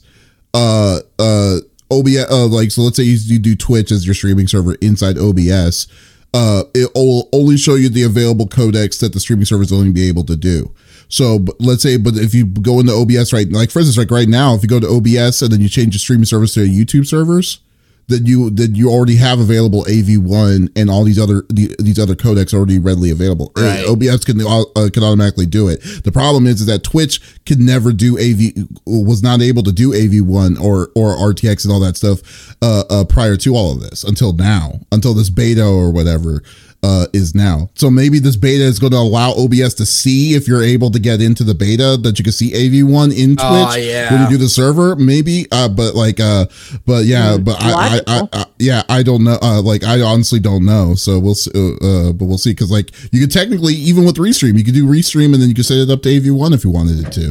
uh uh OBS uh, like so let's say you, do Twitch as your streaming server inside OBS uh it will only show you the available codecs that the streaming server is only be able to do. So let's say but if you go into OBS right like for instance like right now if you go to OBS and then you change your streaming service to YouTube servers then you then you already have available AV1 and all these other the, these other codecs already readily available. Uh, Right. OBS can uh, can automatically do it. The problem is, is that Twitch can never do AV was not able to do AV1 or or RTX and all that stuff uh, uh, prior to all of this until now until this beta or whatever uh, is now. So maybe this beta is going to allow OBS to see if you're able to get into the beta that you can see AV1 in Twitch Oh, yeah. when you do the server. Maybe, uh, but like, uh, but yeah, but I, I, I. I, yeah, I don't know. Uh, like, I honestly don't know. So we'll, see, uh, uh, but we'll see. Because like, you could technically, even with Restream, you could do Restream and then you could set it up to AV1 if you wanted it to.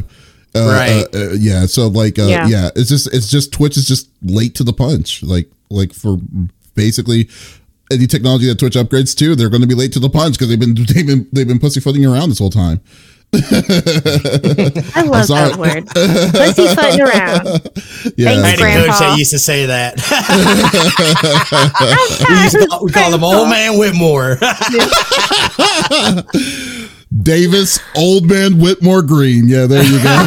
Uh, Right. uh, uh, yeah. So like, uh, yeah. Yeah. it's just it's just Twitch is just late to the punch. Like like for basically any technology that Twitch upgrades to, they're going to be late to the punch because they've been they've been they've been pussyfooting around this whole time. I love that word. Pussyfooting around. Yeah. I had Thanks, a coach Grandpa. that used to say that. we, used to call, we call him Old Man Whitmore. Davies, old man Whitmore Green. Yeah, there you go.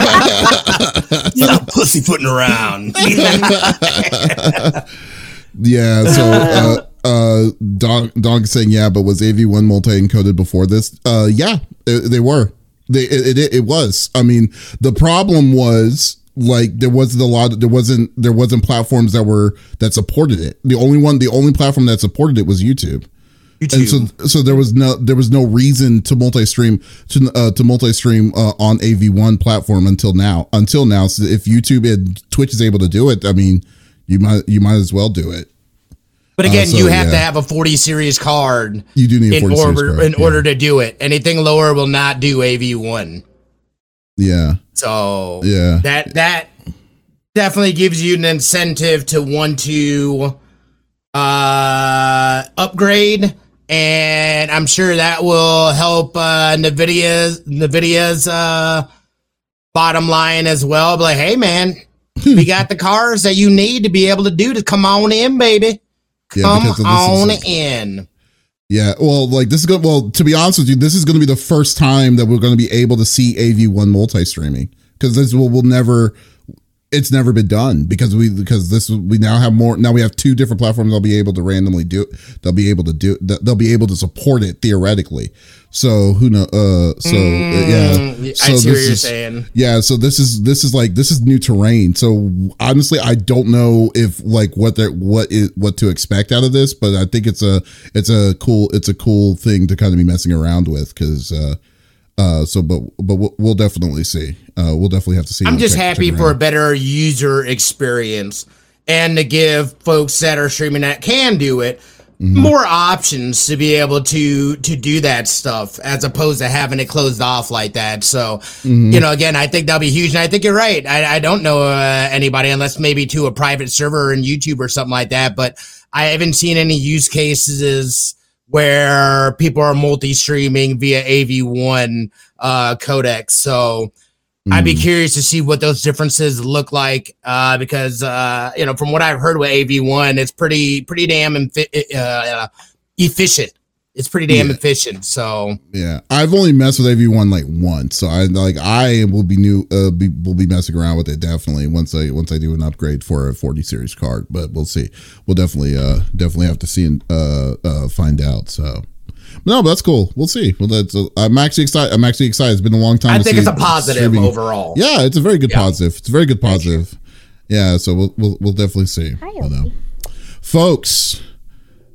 Stop pussyfooting around. yeah. So uh, uh, Don is saying yeah, but was AV1 multi encoded before this? Uh, yeah, it- they were. They it, it it was. I mean, the problem was like there wasn't a lot. There wasn't there wasn't platforms that were that supported it. The only one, the only platform that supported it was YouTube. And so, so there was no there was no reason to multi-stream to uh, to multi-stream uh, on AV1 platform until now. Until now, so if YouTube and Twitch is able to do it, I mean, you might you might as well do it. But again, so, you have to have a 40 series card You do need in 40 order card, in yeah. order to do it. Anything lower will not do AV1. Yeah, So yeah, that that definitely gives you an incentive to want to uh upgrade. And i'm sure that will help uh nvidia's nvidia's uh bottom line as well. Be like hey man we got the cars that you need to be able to do to come on in baby yeah. come on is- in Yeah, well, like this is good. Well, to be honest with you, this is going to be the first time that we're going to be able to see AV1 multi-streaming because this will, will never. It's never been done because we because this we now have more now we have two different platforms they'll be able to randomly do they'll be able to do they'll be able to support it theoretically. So who know uh so uh, yeah. Mm, so i see what you're is- saying. yeah so this is this is like this is new terrain. So honestly i don't know if like what they're what is what to expect out of this but i think it's a it's a cool it's a cool thing to kind of be messing around with because uh uh so but but we'll, we'll definitely see uh we'll definitely have to see I'm just check- happy check for a better user experience and to give folks that are streaming that can do it Mm-hmm. more options to be able to to do that stuff as opposed to having it closed off like that. So, Mm-hmm. you know, again, I think that'll be huge, and I think you're right. I, I don't know uh, anybody unless maybe to a private server in YouTube or something like that, but I haven't seen any use cases where people are multi-streaming via AV1 uh, codec. So. I'd be Mm. curious to see what those differences look like, uh, because uh, you know, from what I've heard with AV1, it's pretty pretty damn infi- uh, efficient. It's pretty damn Yeah. efficient. So Yeah, I've only messed with AV1 like once, so I like I will be new. Uh, be, will be messing around with it definitely once I once I do an upgrade for a 40 series card. But we'll see. We'll definitely uh definitely have to see and uh uh find out. So. No, but that's cool. We'll see. Well, that's. Uh, I'm actually excited. I'm actually excited. It's been a long time. Since I to think see it's a positive streaming. overall. Yeah, it's a very good Yeah. positive. It's a very good positive. Yeah, so we'll we'll, we'll definitely see. You know. Folks,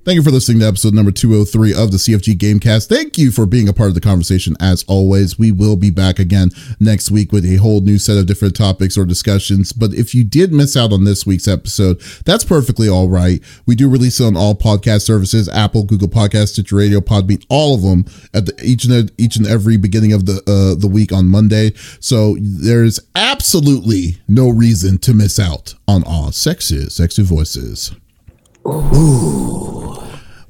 thank you for listening to episode number 203 of the CFG Gamecast. Thank you for being a part of the conversation as always. We will be back again next week with a whole new set of different topics or discussions. But if you did miss out on this week's episode, that's perfectly all right. We do release it on all podcast services, Apple, Google Podcasts, Stitcher Radio, Podbean, all of them at the, each and each and every beginning of the uh, the week on Monday. So there's absolutely no reason to miss out on our sexy, sexy voices.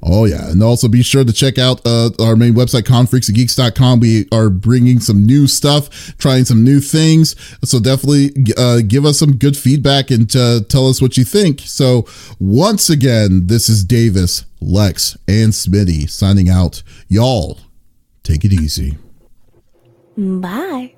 Oh yeah, and also be sure to check out uh, our main website, confreaksandgeeks.com. We are bringing some new stuff, trying some new things. So definitely uh, give us some good feedback and uh, tell us what you think. So once again, this is Davies, Lex, and Smitty signing out. Y'all, take it easy. Bye.